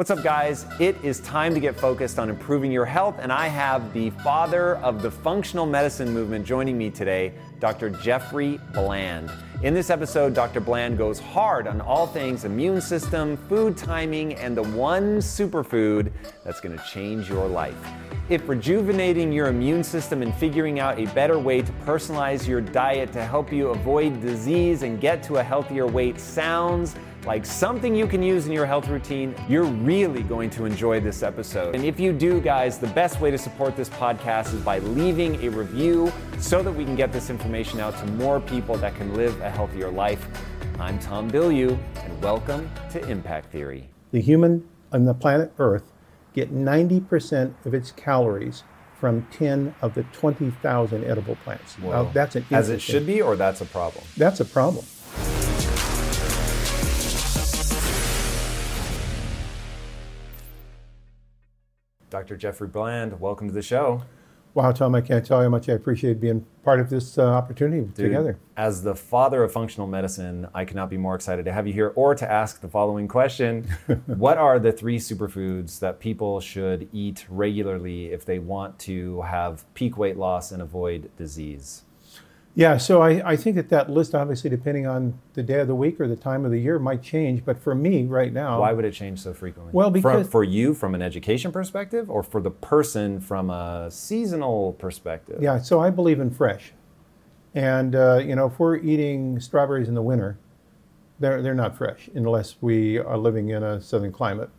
What's up, guys? It is time to get focused on improving your health, and I have the father of the functional medicine movement joining me today, Dr. Jeffrey Bland. In this episode, Dr. Bland goes hard on all things immune system, food timing, and the one superfood that's going to change your life. If rejuvenating your immune system and figuring out a better way to personalize your diet to help you avoid disease and get to a healthier weight sounds like something you can use in your health routine, you're really going to enjoy this episode. And if you do, guys, the best way to support this podcast is by leaving a review so that we can get this information out to more people that can live a healthier life. I'm Tom Bilyeu, and welcome to Impact Theory. The human on the planet Earth get 90% of its calories from 10 of the 20,000 edible plants. Now, that's an As it should be, or that's a problem? That's a problem. Dr. Jeffrey Bland, welcome to the show. Wow, Tom, I can't tell you how much I appreciate being part of this uh, opportunity Dude, together. As the father of functional medicine, I cannot be more excited to have you here or to ask the following question What are the three superfoods that people should eat regularly if they want to have peak weight loss and avoid disease? Yeah, so I, I think that that list, obviously, depending on the day of the week or the time of the year, might change. But for me right now, Why would it change so frequently? Well, because- for you from an education perspective or for the person from a seasonal perspective? Yeah, so I believe in fresh. And, uh, you know, if we're eating strawberries in the winter, they're, they're not fresh unless we are living in a southern climate.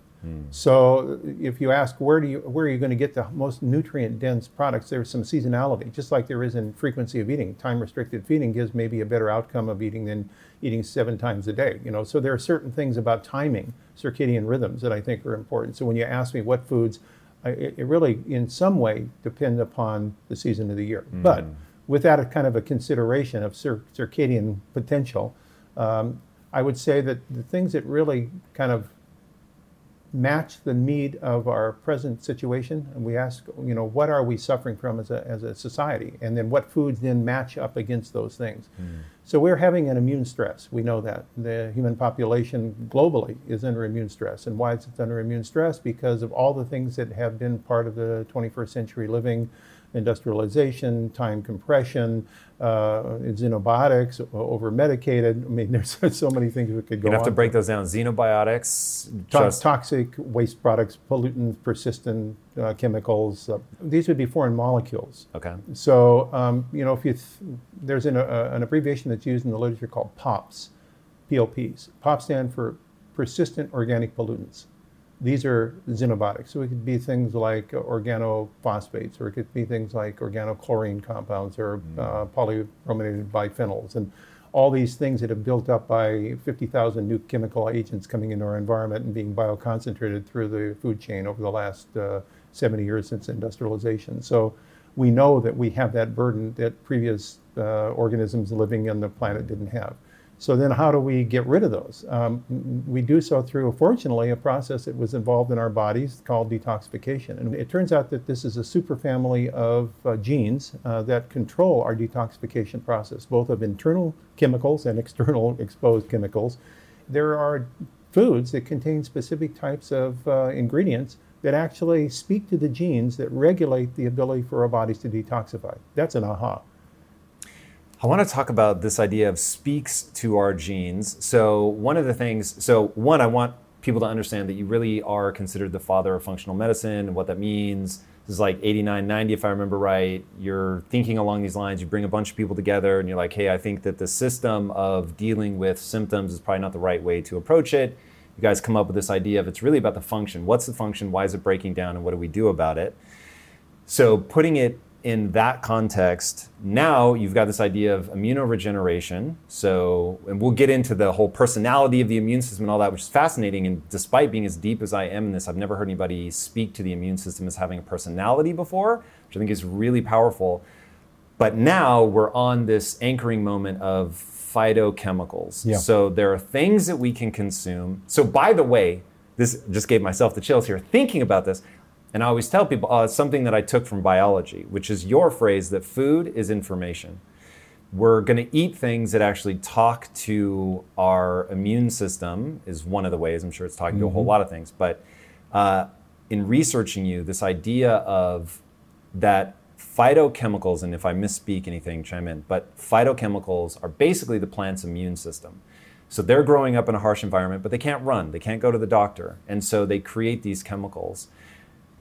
So if you ask where do you where are you going to get the most nutrient dense products, there's some seasonality, just like there is in frequency of eating. Time restricted feeding gives maybe a better outcome of eating than eating seven times a day. You know, so there are certain things about timing, circadian rhythms that I think are important. So when you ask me what foods, I, it really in some way depend upon the season of the year. But with that a kind of a consideration of cir- circadian potential, um, I would say that the things that really kind of match the need of our present situation and we ask you know what are we suffering from as a, as a society? And then what foods then match up against those things? Hmm. So we're having an immune stress. We know that. The human population globally is under immune stress. And why is it under immune stress? Because of all the things that have been part of the 21st century living industrialization, time compression, uh, xenobiotics, over medicated. I mean, there's so many things we could go You'd have on. to break those down. Xenobiotics, To- just toxic waste products, pollutants, persistent uh, chemicals. Uh, these would be foreign molecules. okay. So, um, you know, if you th- there's an, uh, an abbreviation that's used in the literature called POPs, POPs. POPs stand for persistent organic pollutants. These are xenobiotics. So it could be things like organophosphates, or it could be things like organochlorine compounds, or uh, polybrominated biphenyls, and all these things that have built up by 50,000 new chemical agents coming into our environment and being bioconcentrated through the food chain over the last uh, 70 years since industrialization. So we know that we have that burden that previous uh, organisms living on the planet didn't have. So then, how do we get rid of those? Um, we do so through, fortunately, a process that was involved in our bodies called detoxification. And it turns out that this is a superfamily of uh, genes uh, that control our detoxification process, both of internal chemicals and external exposed chemicals. There are foods that contain specific types of uh, ingredients that actually speak to the genes that regulate the ability for our bodies to detoxify. That's an aha. I want to talk about this idea of speaks to our genes. So, one of the things, so one, I want people to understand that you really are considered the father of functional medicine and what that means. This is like 89, 90, if I remember right. You're thinking along these lines. You bring a bunch of people together and you're like, hey, I think that the system of dealing with symptoms is probably not the right way to approach it. You guys come up with this idea of it's really about the function. What's the function? Why is it breaking down? And what do we do about it? So, putting it in that context, now you've got this idea of immunoregeneration. So, and we'll get into the whole personality of the immune system and all that, which is fascinating. And despite being as deep as I am in this, I've never heard anybody speak to the immune system as having a personality before, which I think is really powerful. But now we're on this anchoring moment of phytochemicals. Yeah. So there are things that we can consume. So, by the way, this just gave myself the chills here thinking about this. And I always tell people, oh, it's something that I took from biology, which is your phrase that food is information. We're going to eat things that actually talk to our immune system, is one of the ways. I'm sure it's talking mm-hmm. to a whole mm-hmm. lot of things. But uh, in researching you, this idea of that phytochemicals, and if I misspeak anything, chime in, but phytochemicals are basically the plant's immune system. So they're growing up in a harsh environment, but they can't run, they can't go to the doctor. And so they create these chemicals.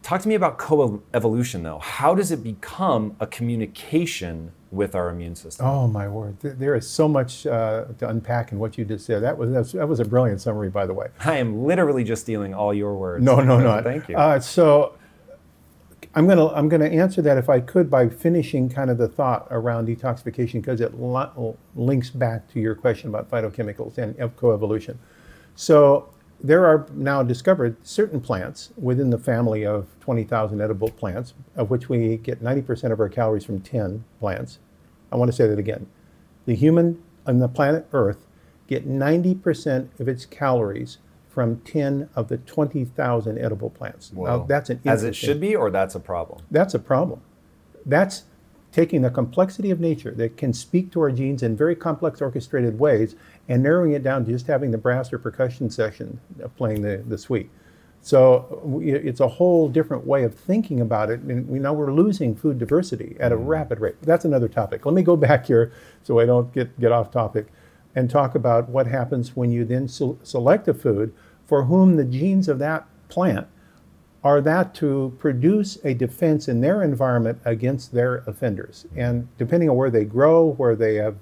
Talk to me about coevolution, though. How does it become a communication with our immune system? Oh my word! There is so much uh, to unpack in what you just said. That was that was a brilliant summary, by the way. I am literally just stealing all your words. No, no, no. Thank you. Uh, so I'm gonna I'm gonna answer that if I could by finishing kind of the thought around detoxification because it lo- links back to your question about phytochemicals and coevolution. So there are now discovered certain plants within the family of 20,000 edible plants, of which we get 90% of our calories from 10 plants. I want to say that again. The human on the planet Earth get 90% of its calories from 10 of the 20,000 edible plants. Now, that's an as it should be, or that's a problem. That's a problem. That's taking the complexity of nature that can speak to our genes in very complex orchestrated ways and narrowing it down to just having the brass or percussion section playing the, the suite. So it's a whole different way of thinking about it. And we know we're losing food diversity at a mm. rapid rate. That's another topic. Let me go back here so I don't get, get off topic and talk about what happens when you then select a food for whom the genes of that plant are that to produce a defense in their environment against their offenders. And depending on where they grow, where they have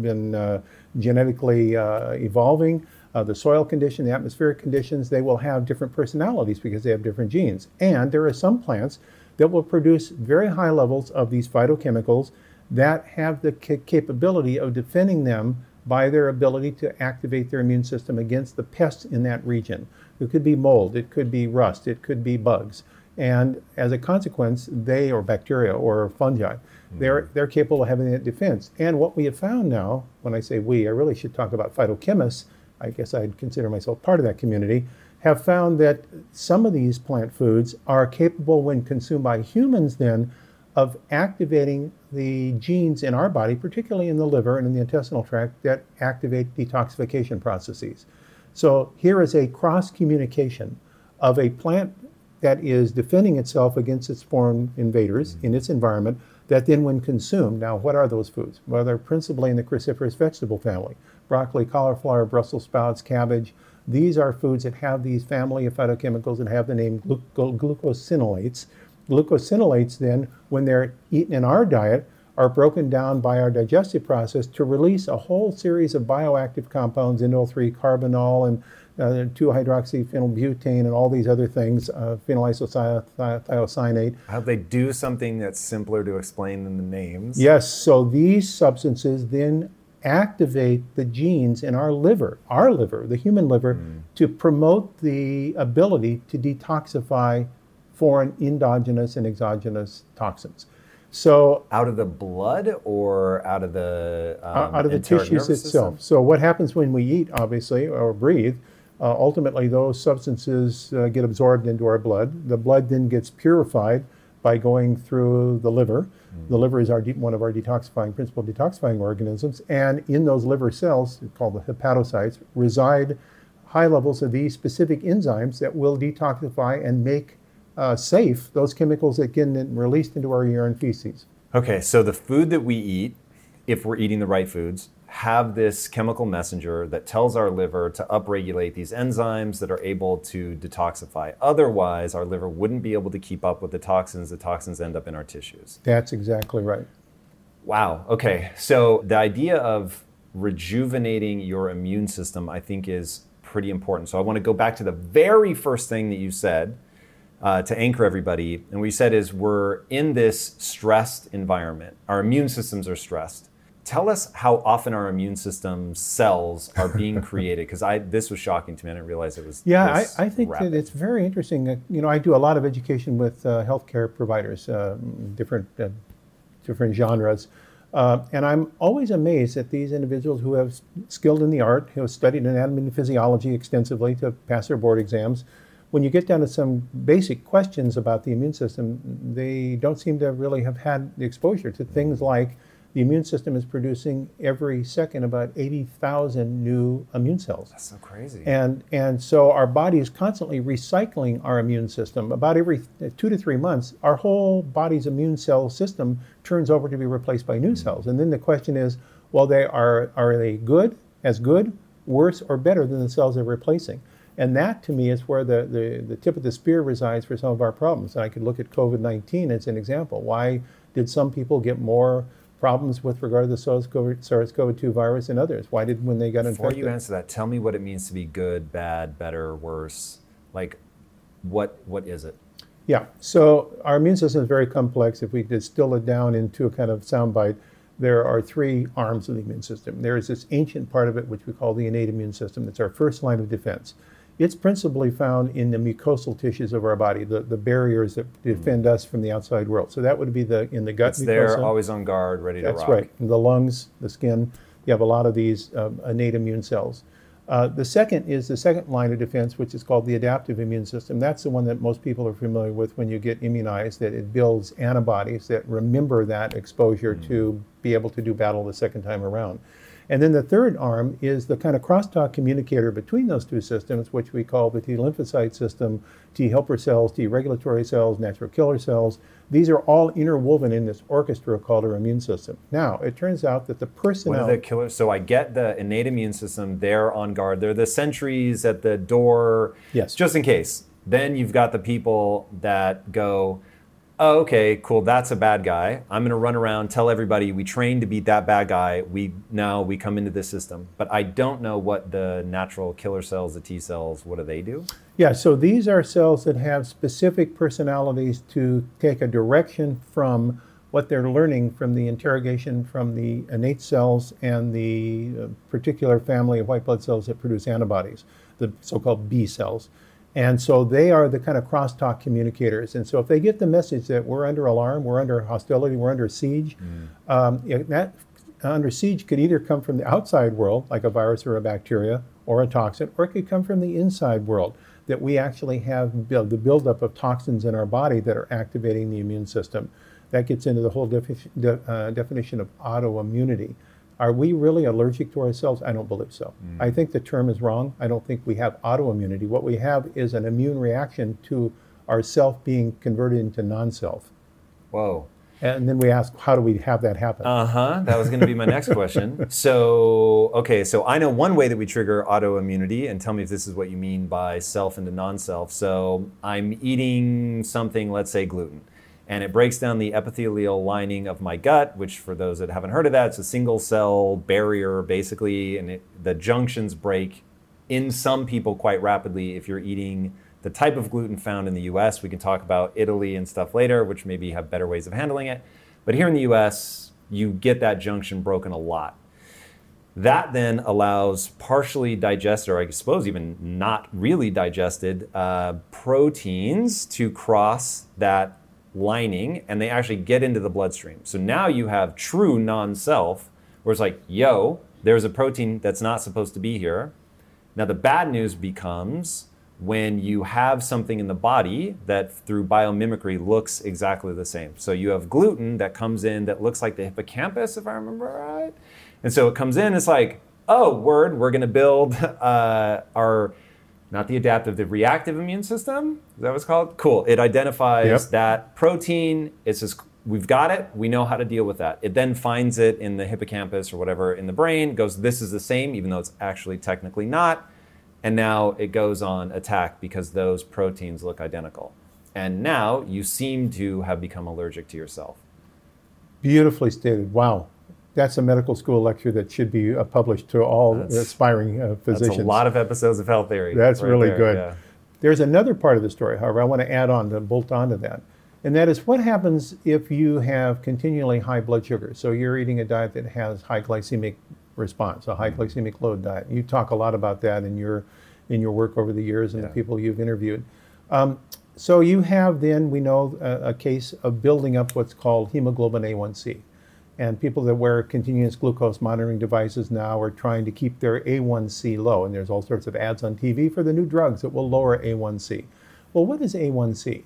been uh, genetically uh, evolving, uh, the soil condition, the atmospheric conditions, they will have different personalities because they have different genes. And there are some plants that will produce very high levels of these phytochemicals that have the ca- capability of defending them by their ability to activate their immune system against the pests in that region. It could be mold, it could be rust, it could be bugs. And as a consequence, they, or bacteria or fungi, mm-hmm. they're, they're capable of having that defense. And what we have found now, when I say we, I really should talk about phytochemists, I guess I'd consider myself part of that community, have found that some of these plant foods are capable, when consumed by humans, then of activating the genes in our body, particularly in the liver and in the intestinal tract, that activate detoxification processes. So here is a cross communication of a plant that is defending itself against its foreign invaders mm-hmm. in its environment that then when consumed, now what are those foods? Well, they're principally in the cruciferous vegetable family. Broccoli, cauliflower, Brussels sprouts, cabbage. These are foods that have these family of phytochemicals and have the name glu- glucosinolates. Glucosinolates then, when they're eaten in our diet, are broken down by our digestive process to release a whole series of bioactive compounds, indole 3 carbinol and uh, 2-hydroxyphenylbutane and all these other things, uh, phenylisocyanate. How they do something that's simpler to explain than the names. Yes, so these substances then activate the genes in our liver, our liver, the human liver, mm. to promote the ability to detoxify foreign endogenous and exogenous toxins. So out of the blood or out of the um, out of the tissues itself. System? So what happens when we eat, obviously, or breathe? Uh, ultimately, those substances uh, get absorbed into our blood. The blood then gets purified by going through the liver. Mm. The liver is our de- one of our detoxifying, principal detoxifying organisms, and in those liver cells, called the hepatocytes, reside high levels of these specific enzymes that will detoxify and make uh, safe those chemicals that get released into our urine feces. Okay, so the food that we eat, if we're eating the right foods, have this chemical messenger that tells our liver to upregulate these enzymes that are able to detoxify. Otherwise, our liver wouldn't be able to keep up with the toxins. The toxins end up in our tissues. That's exactly right. Wow. Okay. So the idea of rejuvenating your immune system, I think, is pretty important. So I want to go back to the very first thing that you said uh, to anchor everybody. And we said is we're in this stressed environment. Our immune systems are stressed. Tell us how often our immune system cells are being created, because I this was shocking to me. I didn't realize it was. Yeah, I, I, think rapid. that it's very interesting. You know, I do a lot of education with uh, healthcare providers, uh, different uh, different genres. Uh, and I'm always amazed that these individuals who have skilled in the art, who have studied anatomy and physiology extensively to pass their board exams, when you get down to some basic questions about the immune system, they don't seem to really have had the exposure to things like the immune system is producing every second about 80,000 new immune cells. That's so crazy. And, and so our body is constantly recycling our immune system. About every two to three months, our whole body's immune cell system turns over to be replaced by new mm-hmm. cells. And then the question is, well, they are, are they good, as good, worse, or better than the cells they're replacing? And that to me is where the, the, the tip of the spear resides for some of our problems. And I could look at COVID 19 as an example. Why did some people get more problems with regard to the SARS-CoV-2 virus and others? Why did when they got Before infected? you answer that, tell me what it means to be good, bad, better, worse. Like, what what is it? Yeah. So our immune system is very complex. If we distill it down into a kind of soundbite, there are three arms of the immune system. There is this ancient part of it, which we call the innate immune system. That's our first line of defense. It's principally found in the mucosal tissues of our body, the, the barriers that defend mm. us from the outside world. So that would be the in the gut. It's mucosa. there, always on guard, ready to That's rock. That's right. In the lungs, the skin, you have a lot of these um, innate immune cells. Uh, the second is the second line of defense, which is called the adaptive immune system. That's the one that most people are familiar with when you get immunized, that it builds antibodies that remember that exposure mm. to be able to do battle the second time around. And then the third arm is the kind of crosstalk communicator between those two systems, which we call the T lymphocyte system, T helper cells, T regulatory cells, natural killer cells. These are all interwoven in this orchestra called our immune system. Now, it turns out that the. What are the killers? So I get the innate immune system, they're on guard. They're the sentries at the door, yes. just in case. Then you've got the people that go, oh, okay, cool, that's a bad guy. I'm going to run around, tell everybody we trained to beat that bad guy. We now we come into this system, but I don't know what the natural killer cells, the T cells, what do they do? Yeah, so these are cells that have specific personalities to take a direction from what they're learning from the interrogation from the innate cells and the uh, particular family of white blood cells that produce antibodies, the so-called B cells. And so they are the kind of crosstalk communicators. And so if they get the message that we're under alarm, we're under hostility, we're under siege, mm. um, that under siege could either come from the outside world, like a virus or a bacteria or a toxin, or it could come from the inside world, that we actually have build, the buildup of toxins in our body that are activating the immune system. That gets into the whole defi- de- uh, definition of autoimmunity. Are we really allergic to ourselves? I don't believe so. Mm. I think the term is wrong. I don't think we have autoimmunity. What we have is an immune reaction to our self being converted into non self. Whoa. And then we ask, how do we have that happen? Uh huh. That was going to be my next question. So, okay, so I know one way that we trigger autoimmunity, and tell me if this is what you mean by self into non self. So, I'm eating something, let's say gluten and it breaks down the epithelial lining of my gut, which, for those that haven't heard of that, it's a single cell barrier basically, and it, the junctions break in some people quite rapidly if you're eating the type of gluten found in the US. We can talk about Italy and stuff later, which maybe have better ways of handling it. But here in the US, you get that junction broken a lot. That then allows partially digested, or I suppose even not really digested, uh, proteins to cross that lining and they actually get into the bloodstream. So now you have true non self, where it's like, yo, there's a protein that's not supposed to be here. Now, the bad news becomes when you have something in the body that through biomimicry looks exactly the same. So you have gluten that comes in that looks like the hippocampus, if I remember right. And so it comes in, it's like, oh, word, we're going to build uh, our not the adaptive, the reactive immune system. Is that what it's called? Cool. It identifies yep. that protein. It says, we've got it. We know how to deal with that. It then finds it in the hippocampus or whatever in the brain, goes, this is the same, even though it's actually technically not. And now it goes on attack because those proteins look identical. And now you seem to have become allergic to yourself. Beautifully stated. Wow. That's a medical school lecture that should be uh, published to all That's- aspiring uh, physicians. That's a lot of episodes of Health Theory. That's right really there, good. yeah. There's another part of the story, however, I want to add on to bolt onto that. And that is what happens if you have continually high blood sugar. So you're eating a diet that has high glycemic response, a high Mm-hmm. glycemic load diet. You talk a lot about that in your in your work over the years and Yeah. the people you've interviewed. Um, so you have then we know a, a case of building up what's called hemoglobin A1C. And people that wear continuous glucose monitoring devices now are trying to keep their A1C low. And there's all sorts of ads on TV for the new drugs that will lower A1C. Well, what is A1C?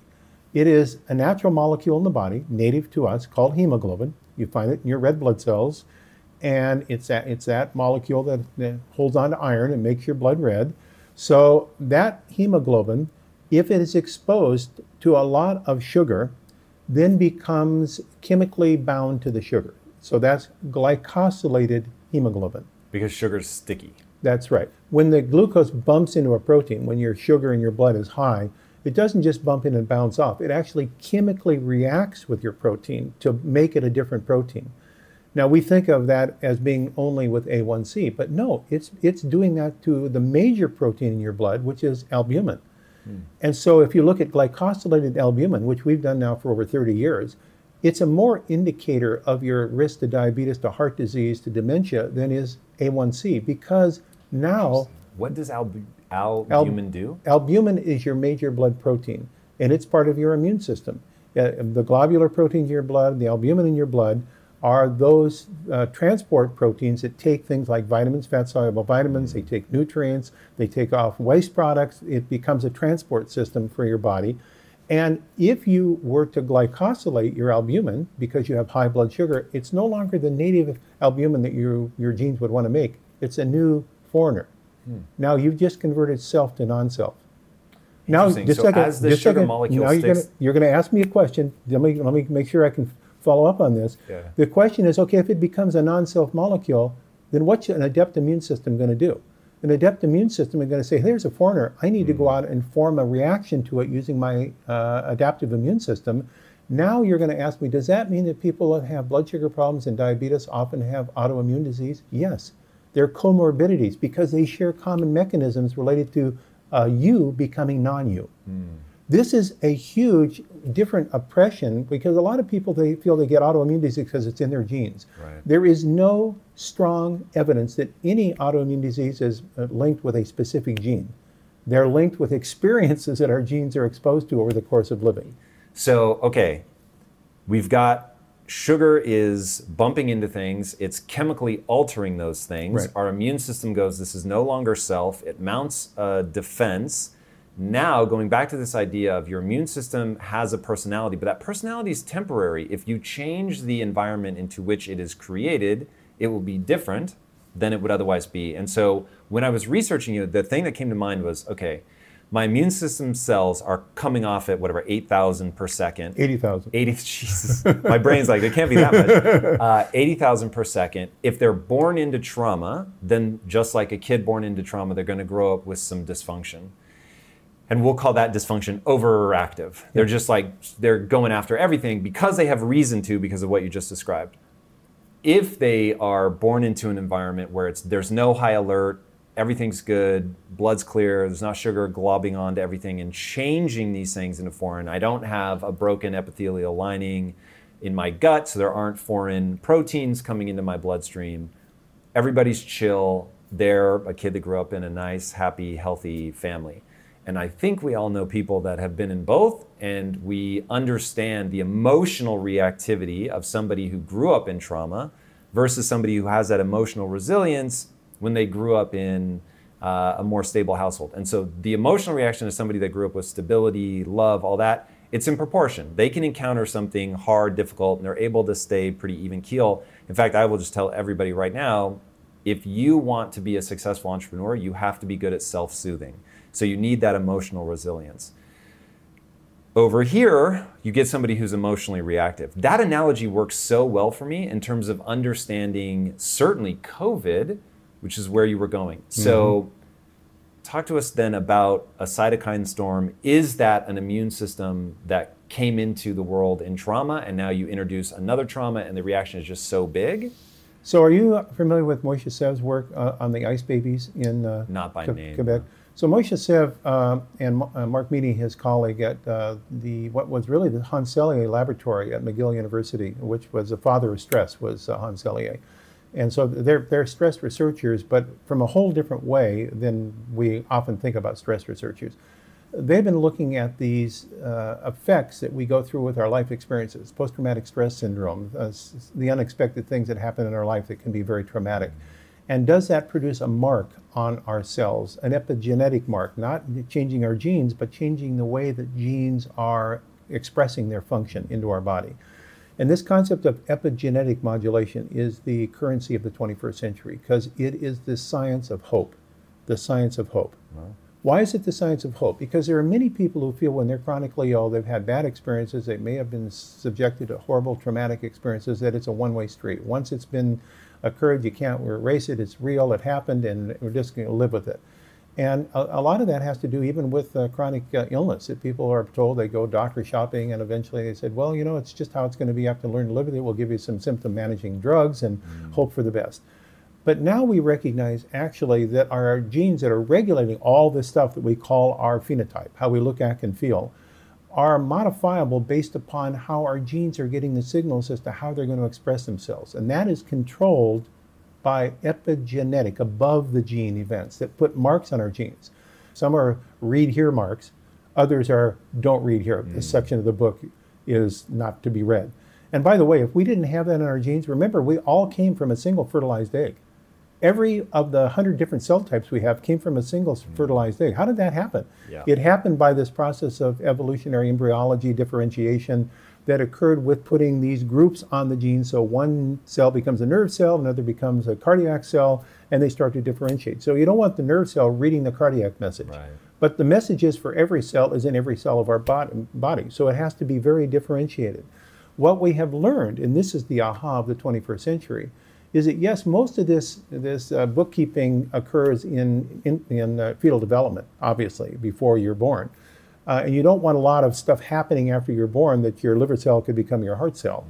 It is a natural molecule in the body, native to us, called hemoglobin. You find it in your red blood cells. And it's that, it's that molecule that, that holds on to iron and makes your blood red. So that hemoglobin, if it is exposed to a lot of sugar, then becomes chemically bound to the sugar. So that's glycosylated hemoglobin. Because sugar's sticky. That's right. When the glucose bumps into a protein, when your sugar in your blood is high, it doesn't just bump in and bounce off. It actually chemically reacts with your protein to make it a different protein. Now we think of that as being only with A1C, but no, it's it's doing that to the major protein in your blood, which is albumin. Hmm. And so if you look at glycosylated albumin, which we've done now for over 30 years, it's a more indicator of your risk to diabetes, to heart disease, to dementia than is A1C because now What does albu- albumin do? albumin is your major blood protein and it's part of your immune system. Uh, the globular proteins in your blood, the albumin in your blood are those uh, transport proteins that take things like vitamins, fat soluble vitamins, they take nutrients, they take off waste products. It becomes a transport system for your body. And if you were to glycosylate your albumin because you have high blood sugar, it's no longer the native albumin that you, your genes would want to make. It's a new foreigner. Hmm. Now you've just converted self to non-self. Now, Interesting. just So second, as the sugar second. molecule now you're sticks- you're gonna ask me a question. Let me let me make sure I can follow up on this. Yeah. The question is, okay, if it becomes a non-self molecule, then what's an adept immune system going to do? An adept immune system is going to say, "Here's a foreigner. I need to go out and form a reaction to it using my uh, adaptive immune system." Now you're going to ask me, does that mean that people that have blood sugar problems and diabetes often have autoimmune disease? Yes. They're comorbidities because they share common mechanisms related to uh, you becoming non-you. This is a huge different oppression because a lot of people they feel they get autoimmune disease because it's in their genes. Right. There is no strong evidence that any autoimmune disease is uh, linked with a specific gene. They're linked with experiences that our genes are exposed to over the course of living. So, okay, we've got sugar is bumping into things, it's chemically altering those things. Right. Our immune system goes, this is no longer self, it mounts a defense. Now, going back to this idea of your immune system has a personality, but that personality is temporary. If you change the environment into which it is created, it will be different than it would otherwise be. And so, when I was researching you, the thing that came to mind was okay, my immune system cells are coming off at whatever 8,000 per second. 80,000. 80 Jesus. My brain's like, it can't be that much. Uh, 80,000 per second. If they're born into trauma, then just like a kid born into trauma, they're going to grow up with some dysfunction. And we'll call that dysfunction overactive. They're just like, they're going after everything because they have reason to because of what you just described. If they are born into an environment where it's there's no high alert, everything's good, blood's clear, there's not sugar globbing onto everything and changing these things into foreign. I don't have a broken epithelial lining in my gut, so there aren't foreign proteins coming into my bloodstream. Everybody's chill. They're a kid that grew up in a nice, happy, healthy family. And I think we all know people that have been in both, and we understand the emotional reactivity of somebody who grew up in trauma versus somebody who has that emotional resilience when they grew up in uh, a more stable household. And so the emotional reaction is somebody that grew up with stability, love, all that. It's in proportion. They can encounter something hard, difficult, and they're able to stay pretty even keel. In fact, I will just tell everybody right now if you want to be a successful entrepreneur, you have to be good at self soothing. So you need that emotional resilience. Over here, you get somebody who's emotionally reactive. That analogy works so well for me in terms of understanding certainly COVID, which is where you were going. So, talk to us then about a cytokine storm. Is that an immune system that came into the world in trauma and now you introduce another trauma and the reaction is just so big? So, are you familiar with Moshe Szyf's work uh, on the ice babies in uh, Not by Que- name. Quebec? So, Moshe Szyf uh, and uh, Mark Meaney, his colleague at uh, the what was really the Hans Selye Laboratory at McGill University, which was the father of stress, was uh, Hans Selye. And so they're, they're stress researchers, but from a whole different way than we often think about stress researchers. They've been looking at these uh, effects that we go through with our life experiences, post traumatic stress syndrome, uh, the unexpected things that happen in our life that can be very traumatic. And does that produce a mark on our cells, an epigenetic mark, not changing our genes, but changing the way that genes are expressing their function into our body? And this concept of epigenetic modulation is the currency of the 21st century because it is the science of hope. The science of hope. Why is it the science of hope? Because there are many people who feel when they're chronically ill, they've had bad experiences, they may have been subjected to horrible traumatic experiences, that it's a one way street. Once it's been occurred, you can't erase it, it's real, it happened, and we're just going to live with it. And a, a lot of that has to do even with uh, chronic uh, illness. That people are told they go doctor shopping, and eventually they said, "Well, you know, it's just how it's going to be. You have to learn to live with it. We'll give you some symptom managing drugs and hope for the best." But now we recognize actually that our genes that are regulating all this stuff that we call our phenotype, how we look, act, and feel, are modifiable based upon how our genes are getting the signals as to how they're going to express themselves. And that is controlled by epigenetic, above the gene events that put marks on our genes. Some are read here marks, others are don't read here. This hmm. section of the book is not to be read. And by the way, if we didn't have that in our genes, remember we all came from a single fertilized egg. Every of the 100 different cell types we have came from a single mm-hmm. fertilized egg. How did that happen? Yeah. It happened by this process of evolutionary embryology differentiation that occurred with putting these groups on the gene. So one cell becomes a nerve cell, another becomes a cardiac cell, and they start to differentiate. So you don't want the nerve cell reading the cardiac message. Right. But the message is for every cell is in every cell of our body. So it has to be very differentiated. What we have learned, and this is the aha of the 21st century, is that yes, most of this this uh, bookkeeping occurs in in, in uh, fetal development, obviously before you're born, uh, and you don't want a lot of stuff happening after you're born that your liver cell could become your heart cell.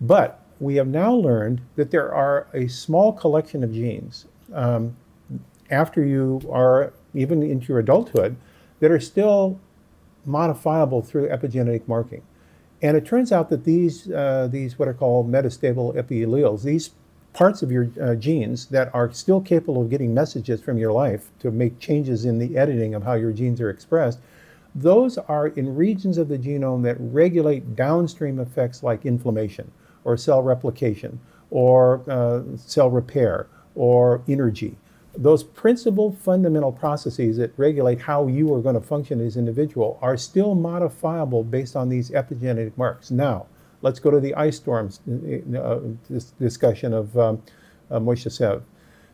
But we have now learned that there are a small collection of genes um, after you are even into your adulthood that are still modifiable through epigenetic marking. And it turns out that these, uh, these what are called metastable epialleles, these parts of your uh, genes that are still capable of getting messages from your life to make changes in the editing of how your genes are expressed, those are in regions of the genome that regulate downstream effects like inflammation or cell replication or uh, cell repair or energy those principal fundamental processes that regulate how you are going to function as an individual are still modifiable based on these epigenetic marks. Now, let's go to the ice storms uh, this discussion of um, uh, Moshe Szyf.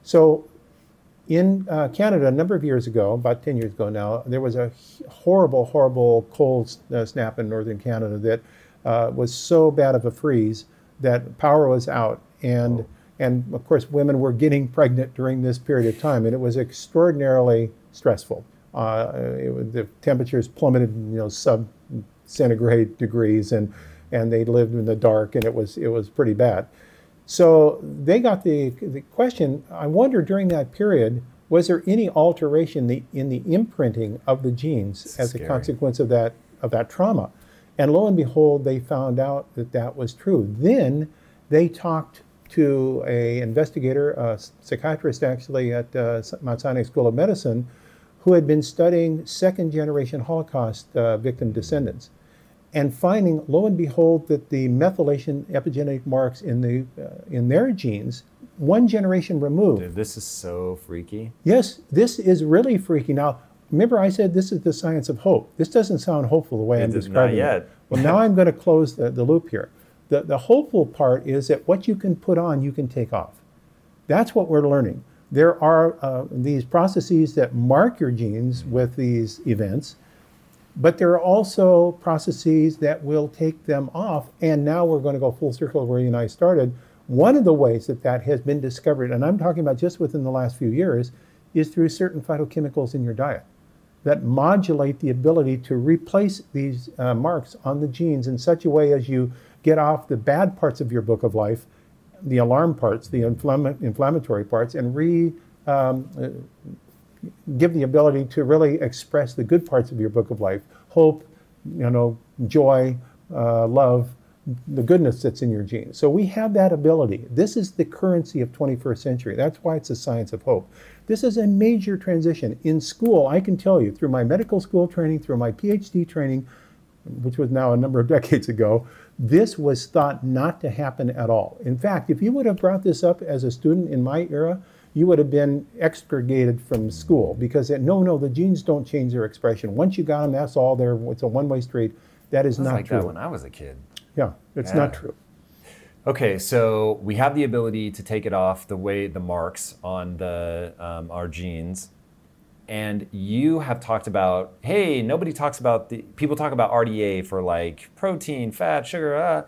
So, in uh, Canada, a number of years ago, about 10 years ago now, there was a horrible, horrible cold uh, snap in northern Canada that uh, was so bad of a freeze that power was out. And and of course, women were getting pregnant during this period of time, and it was extraordinarily stressful. Uh, it, the temperatures plummeted, you know, sub centigrade degrees, and and they lived in the dark, and it was it was pretty bad. So they got the the question. I wonder during that period, was there any alteration the, in the imprinting of the genes as Scary. a consequence of that of that trauma? And lo and behold, they found out that that was true. Then they talked to a investigator, a psychiatrist actually at uh, Mount Sinai School of Medicine, who had been studying second generation Holocaust uh, victim descendants, and finding, lo and behold, that the methylation epigenetic marks in the uh, in their genes, one generation removed, Dude, this is so freaky. Yes, this is really freaky. Now, remember I said this is the science of hope. This doesn't sound hopeful the way It I'm does- not describing yet. it. Well, now I'm going to close the, the loop here. The, the hopeful part is that what you can put on, you can take off. That's what we're learning. There are uh, these processes that mark your genes with these events. But there are also processes that will take them off. And now we're going to go full circle where you and I started. One of the ways that that has been discovered, and I'm talking about just within the last few years, is through certain phytochemicals in your diet that modulate the ability to replace these uh, marks on the genes in such a way as you get off the bad parts of your book of life, the alarm parts, the inflammatory parts, and re um, uh, give the ability to really express the good parts of your book of life hope, you know, joy, uh, love, the goodness that's in your genes. So we have that ability. This is the currency of 21st century. That's why it's a science of hope. This is a major transition. In school, I can tell you through my medical school training, through my PhD training, which was now a number of decades ago, this was thought not to happen at all. In fact, if you would have brought this up as a student in my era, you would have been expurgated from school because it, no, no, the genes don't change their expression. Once you got them, that's all there. It's a one-way street. That is not like true. that when I was a kid. Yeah, it's Yeah. not true. Okay, so we have the ability to take it off the way the marks on the um, our genes, and you have talked about hey, nobody talks about the people talk about RDA for like protein, fat, sugar, uh,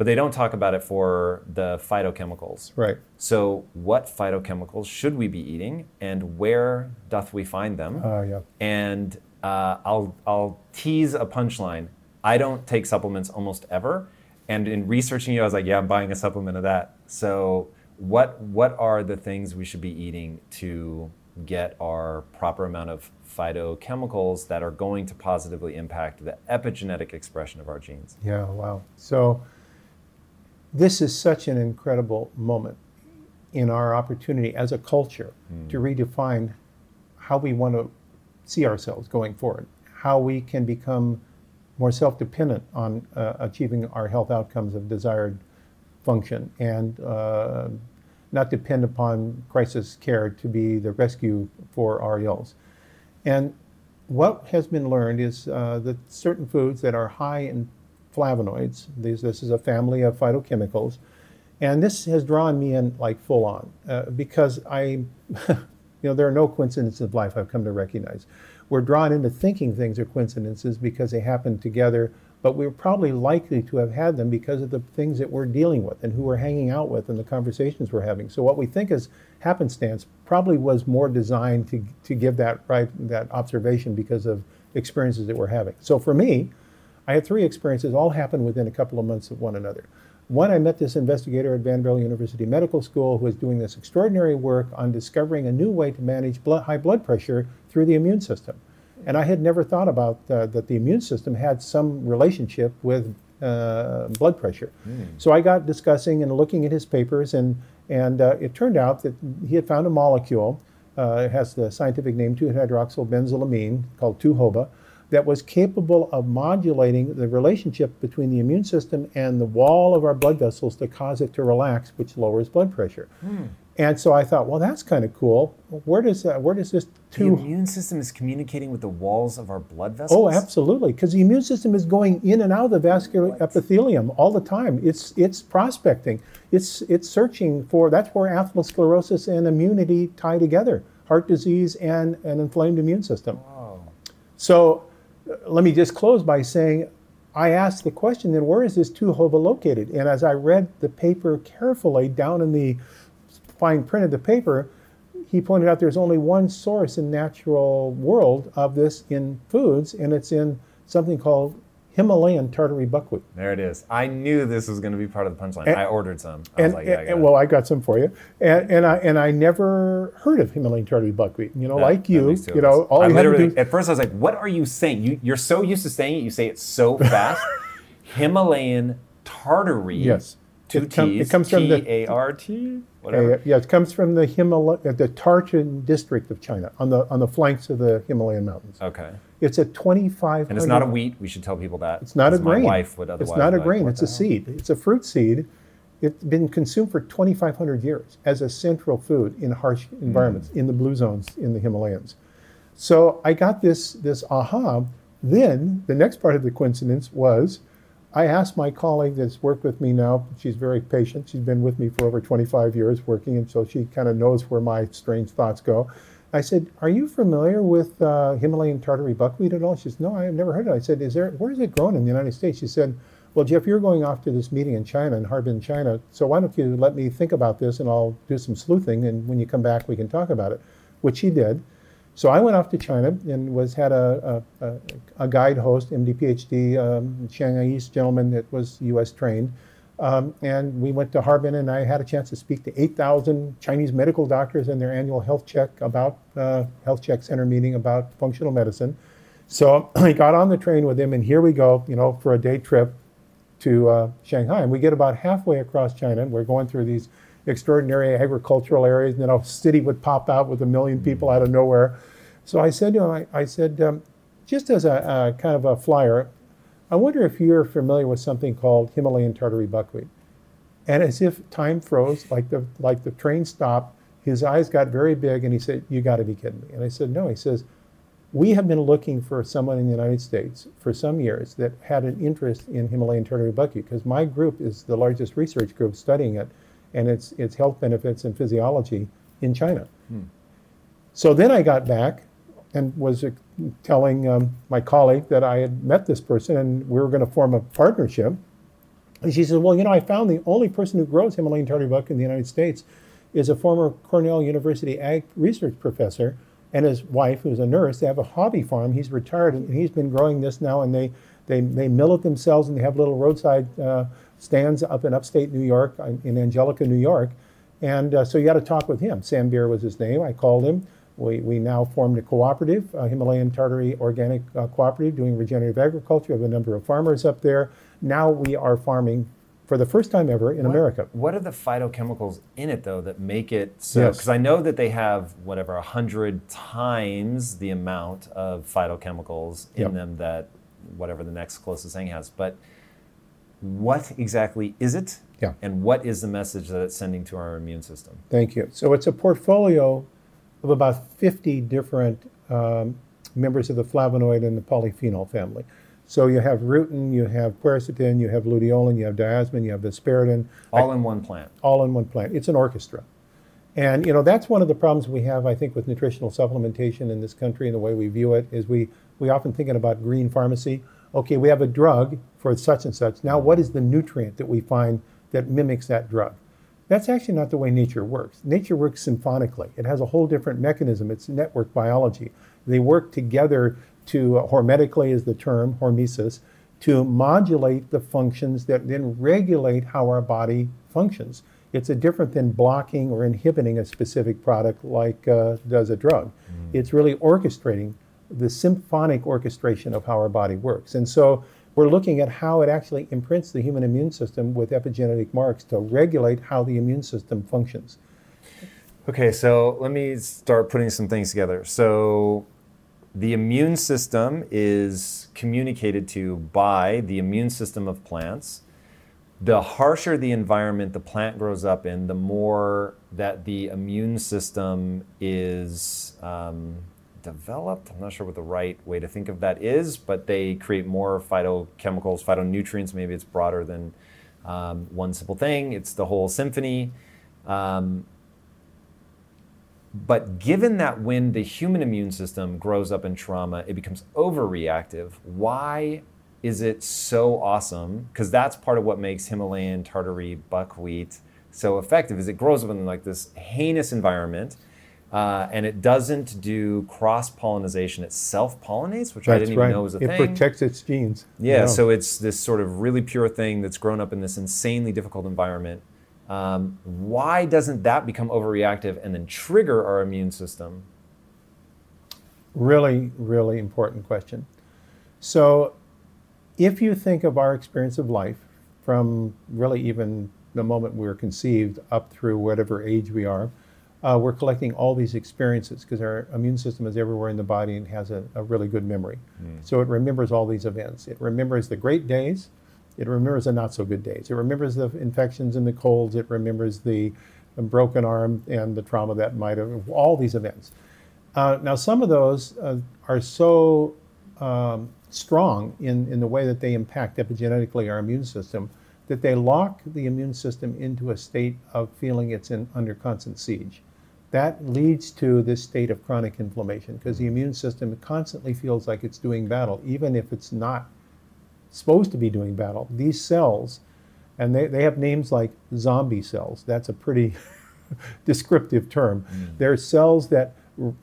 but they don't talk about it for the phytochemicals. Right. So, what phytochemicals should we be eating, and where doth we find them? Uh, yeah. and uh, I'll I'll tease a punchline. I don't take supplements almost ever, and in researching you, I was like, yeah, I'm buying a supplement of that. So what what are the things we should be eating to get our proper amount of phytochemicals that are going to positively impact the epigenetic expression of our genes? Yeah, wow. So this is such an incredible moment in our opportunity as a culture to redefine how we want to see ourselves going forward, how we can become more self-dependent on uh, achieving our health outcomes of desired function and uh, not depend upon crisis care to be the rescue for our ills. And what has been learned is uh, that certain foods that are high in flavonoids, these, this is a family of phytochemicals, and this has drawn me in like full on uh, because I, you know, there are no coincidences of life I've come to recognize. We're drawn into thinking things are coincidences because they happen together, but we're probably likely to have had them because of the things that we're dealing with and who we're hanging out with and the conversations we're having. So what we think is happenstance probably was more designed to, to give that right that observation because of experiences that we're having. So for me, I had three experiences, all happened within a couple of months of one another. One, I met this investigator at Vanderbilt University Medical School who was doing this extraordinary work on discovering a new way to manage blood, high blood pressure through the immune system. And I had never thought about uh, that the immune system had some relationship with uh, blood pressure. So I got discussing and looking at his papers, and, and uh, it turned out that he had found a molecule, uh, it has the scientific name 2-hydroxylbenzylamine, called 2-HOBA, that was capable of modulating the relationship between the immune system and the wall of our blood vessels to cause it to relax, which lowers blood pressure. And so I thought, well, that's kind of cool. Where does that, where does this The immune system is communicating with the walls of our blood vessels. Oh, absolutely, because the immune system is going in and out of the vascular epithelium all the time. It's it's prospecting. It's it's searching for. That's where atherosclerosis and immunity tie together: heart disease and an inflamed immune system. So uh, let me just close by saying I asked the question then where is this 2-HOBA located? And as I read the paper carefully down in the fine print of the paper, he pointed out there's only one source in natural world of this in foods, and it's in something called Himalayan tartary buckwheat. There it is. I knew this was going to be part of the punchline. And- I ordered some. I was And, like, yeah, I and- got it. well, I got some for you, and, and I and I never heard of Himalayan tartary buckwheat. You know, That- like you, you know, all I you had to literally, do. at first I was like, what are you saying? You, you're so used to saying it, you say it so fast. Himalayan tartary. Yes. Two It com- it T's. comes from the- T-A-R-T? Whatever. Uh, yeah, it comes from the Himalaya, the Tartan district of China, on the on the flanks of the Himalayan mountains. Okay. It's a 2,500. And it's not a wheat. We should tell people that. It's not a grain. My wife would otherwise It's not a like, grain. It's a seed. It's a fruit seed. It's been consumed for 2,500 years as a central food in harsh Mm. environments in the blue zones in the Himalayas. So I got this this aha. Then the next part of the coincidence was, I asked my colleague that's worked with me now. She's very patient. She's been with me for over 25 years working, and so she kind of knows where my strange thoughts go. I said, "Are you familiar with uh, Himalayan tartary buckwheat at all?" She says, "No, I have never heard of it." I said, "Is there? Where is it grown in the United States?" She said, "Well, Jeff, you're going off to this meeting in China, in Harbin, China. So why don't you let me think about this, and I'll do some sleuthing, and when you come back, we can talk about it." Which she did. So I went off to China and was had a, a, a guide host, MD PhD, um, gentleman that was U.S. trained. Um, and we went to Harbin, and I had a chance to speak to 8,000 Chinese medical doctors in their annual health check about uh, health check center meeting about functional medicine. So I got on the train with him, and here we go, you know, for a day trip to uh, Shanghai. And we get about halfway across China, and we're going through these extraordinary agricultural areas, and then a city would pop out with a million people out of nowhere. So I said to him, I, I said, um, just as a, a kind of a flyer, I wonder if you're familiar with something called Himalayan tartary buckwheat. And as if time froze, like the like the train stopped, his eyes got very big, and he said, "You got to be kidding me!" And I said, "No." He says, "We have been looking for someone in the United States for some years that had an interest in Himalayan tartary buckwheat because my group is the largest research group studying it, and its its health benefits and physiology in China." Hmm. So then I got back and was telling um, my colleague that I had met this person and we were going to form a partnership. And she said, Well, you know, I found the only person who grows Himalayan tartary buck in the United States is a former Cornell University ag research professor and his wife, who's a nurse. They have a hobby farm. He's retired and he's been growing this now, and they, they, they mill it themselves and they have little roadside uh, stands up in upstate New York, in Angelica, New York. And uh, so you got to talk with him. Sam Beer was his name. I called him. We, we now formed a cooperative, a Himalayan Tartary Organic uh, Cooperative, doing regenerative agriculture. We have a number of farmers up there. Now we are farming for the first time ever in what, America. What are the phytochemicals in it, though, that make it so? Because yes. I know that they have whatever a hundred times the amount of phytochemicals in yep. them that whatever the next closest thing has. But what exactly is it? Yeah. And what is the message that it's sending to our immune system? Thank you. So it's a portfolio of about 50 different um, members of the flavonoid and the polyphenol family. So you have rutin, you have quercetin, you have luteolin, you have diosmin, you have asparagine. All in one plant. All in one plant. It's an orchestra. And you know that's one of the problems we have, I think, with nutritional supplementation in this country and the way we view it is we we often thinking about green pharmacy. Okay, we have a drug for such and such. Now, what is the nutrient that we find that mimics that drug? That's actually not the way nature works. Nature works symphonically. It has a whole different mechanism. It's network biology. They work together to, uh, hormetically is the term, hormesis, to modulate the functions that then regulate how our body functions. It's a different than blocking or inhibiting a specific product like uh, does a drug. Mm. It's really orchestrating the symphonic orchestration of how our body works. And so we're looking at how it actually imprints the human immune system with epigenetic marks to regulate how the immune system functions. Okay, so let me start putting some things together. So the immune system is communicated to by the immune system of plants. The harsher the environment the plant grows up in, the more that the immune system is um, developed. I'm not sure what the right way to think of that is, but they create more phytochemicals, phytonutrients. Maybe it's broader than um, one simple thing. It's the whole symphony. Um, but given that when the human immune system grows up in trauma, it becomes overreactive, why is it so awesome? Because that's part of what makes Himalayan tartary buckwheat so effective is it grows up in like this heinous environment uh, and it doesn't do cross pollination. It self pollinates, which that's I didn't right. even know was a it thing. It protects its genes. Yeah, so it's this sort of really pure thing that's grown up in this insanely difficult environment. Um, why doesn't that become overreactive and then trigger our immune system? Really, really important question. So, if you think of our experience of life from really even the moment we were conceived up through whatever age we are, uh, we're collecting all these experiences because our immune system is everywhere in the body and has a, a really good memory. Mm. So it remembers all these events. It remembers the great days. It remembers the not so good days. It remembers the infections and the colds. It remembers the broken arm and the trauma that might have, all these events. Uh, now, some of those uh, are so um, strong in, in the way that they impact epigenetically our immune system that they lock the immune system into a state of feeling it's in under constant siege. That leads to this state of chronic inflammation because the immune system constantly feels like it's doing battle, even if it's not supposed to be doing battle. These cells, and they, they have names like zombie cells. That's a pretty descriptive term. Mm. They're cells that r-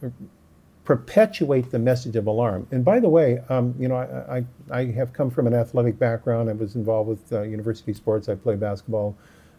perpetuate the message of alarm. And by the way, um, you know, I, I, I, have come from an athletic background. I was involved with uh, university sports. I played basketball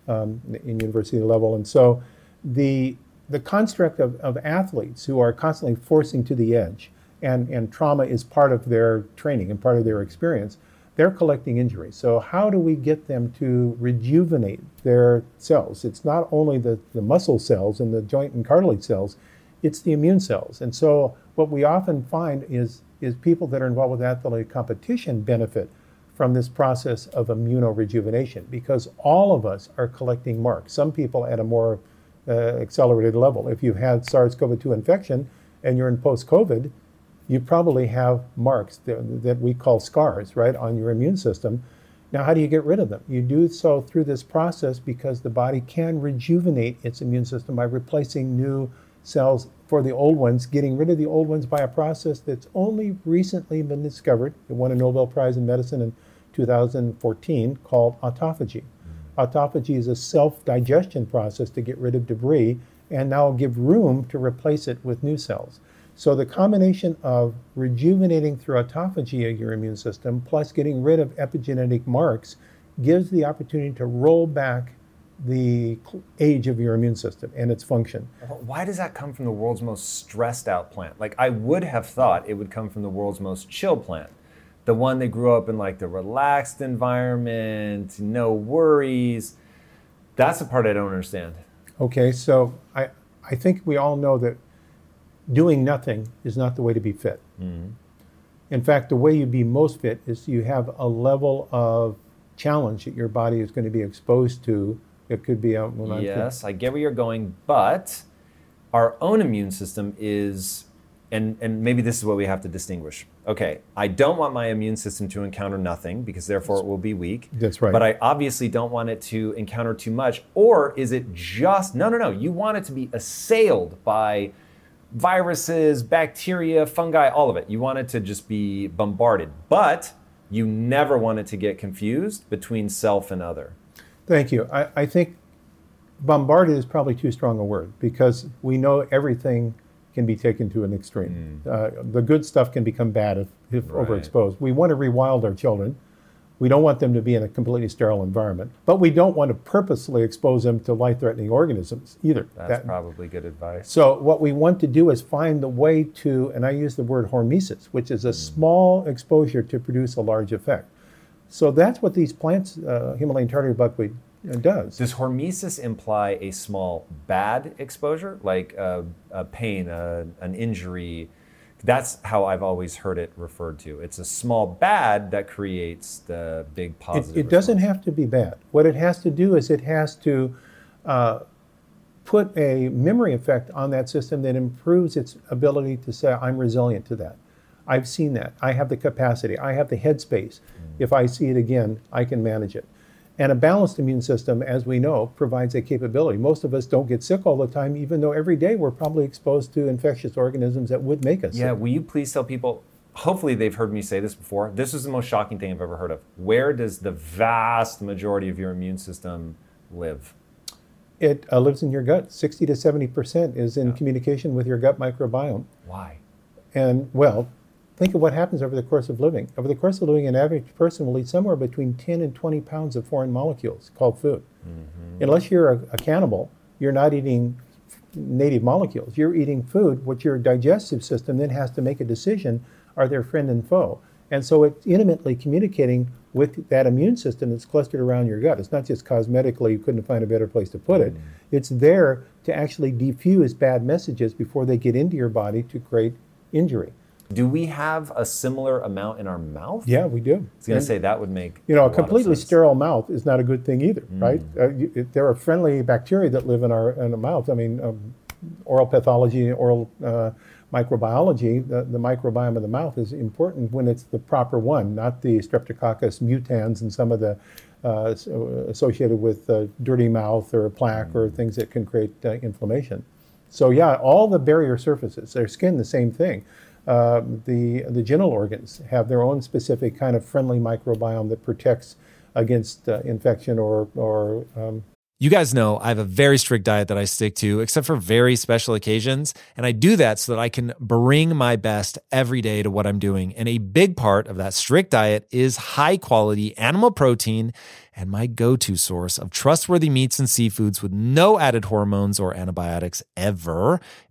um, in university level, and so the the construct of, of athletes who are constantly forcing to the edge, and, and trauma is part of their training and part of their experience, they're collecting injuries. So, how do we get them to rejuvenate their cells? It's not only the, the muscle cells and the joint and cartilage cells, it's the immune cells. And so, what we often find is, is people that are involved with athletic competition benefit from this process of immunorejuvenation because all of us are collecting marks. Some people at a more Uh, accelerated level. If you've had SARS-CoV-2 infection and you're in post-COVID, you probably have marks that, that we call scars, right, on your immune system. Now, how do you get rid of them? You do so through this process because the body can rejuvenate its immune system by replacing new cells for the old ones, getting rid of the old ones by a process that's only recently been discovered. It won a Nobel Prize in Medicine in 2014 called autophagy. Autophagy is a self-digestion process to get rid of debris and now give room to replace it with new cells. So the combination of rejuvenating through autophagy of your immune system plus getting rid of epigenetic marks gives the opportunity to roll back the age of your immune system and its function. Why does that come from the world's most stressed out plant? Like I would have thought it would come from the world's most chill plant the one that grew up in like the relaxed environment, no worries. That's the part I don't understand. Okay, so I, I think we all know that doing nothing is not the way to be fit. Mm-hmm. In fact, the way you be most fit is you have a level of challenge that your body is going to be exposed to. It could be out. yes, I get where you're going, but our own immune system is and, and maybe this is what we have to distinguish. Okay, I don't want my immune system to encounter nothing because therefore it will be weak. That's right. But I obviously don't want it to encounter too much. Or is it just, no, no, no. You want it to be assailed by viruses, bacteria, fungi, all of it. You want it to just be bombarded. But you never want it to get confused between self and other. Thank you. I, I think bombarded is probably too strong a word because we know everything can be taken to an extreme. Mm. Uh, the good stuff can become bad if, if right. overexposed. We want to rewild our children. We don't want them to be in a completely sterile environment, but we don't want to purposely expose them to life-threatening organisms either. That's that, probably good advice. So what we want to do is find the way to, and I use the word hormesis, which is a mm. small exposure to produce a large effect. So that's what these plants, uh, Himalayan tartary buckwheat, it does. Does hormesis imply a small bad exposure, like a, a pain, a, an injury? That's how I've always heard it referred to. It's a small bad that creates the big positive. It, it doesn't have to be bad. What it has to do is it has to uh, put a memory effect on that system that improves its ability to say, I'm resilient to that. I've seen that. I have the capacity. I have the headspace. Mm. If I see it again, I can manage it. And a balanced immune system, as we know, provides a capability. Most of us don't get sick all the time, even though every day we're probably exposed to infectious organisms that would make us yeah, sick. will you please tell people? Hopefully, they've heard me say this before. This is the most shocking thing I've ever heard of. Where does the vast majority of your immune system live? It uh, lives in your gut. 60 to 70% is in yeah. communication with your gut microbiome. Why? And, well, Think of what happens over the course of living. Over the course of living, an average person will eat somewhere between 10 and 20 pounds of foreign molecules called food. Mm-hmm. Unless you're a, a cannibal, you're not eating native molecules. You're eating food, which your digestive system then has to make a decision are they friend and foe? And so it's intimately communicating with that immune system that's clustered around your gut. It's not just cosmetically, you couldn't find a better place to put it. Mm. It's there to actually defuse bad messages before they get into your body to create injury. Do we have a similar amount in our mouth? Yeah, we do. I was going to say that would make you know a, a completely sterile mouth is not a good thing either, mm. right? Uh, you, it, there are friendly bacteria that live in our in the mouth. I mean, um, oral pathology, oral uh, microbiology, the, the, microbiome of the mouth is important when it's the proper one, not the Streptococcus mutans and some of the uh, associated with uh, dirty mouth or plaque mm. or things that can create uh, inflammation. So yeah, all the barrier surfaces, their skin, the same thing. Uh, the the genital organs have their own specific kind of friendly microbiome that protects against uh, infection or or um, you guys know I have a very strict diet that I stick to, except for very special occasions. And I do that so that I can bring my best every day to what I'm doing. And a big part of that strict diet is high quality animal protein and my go to source of trustworthy meats and seafoods with no added hormones or antibiotics ever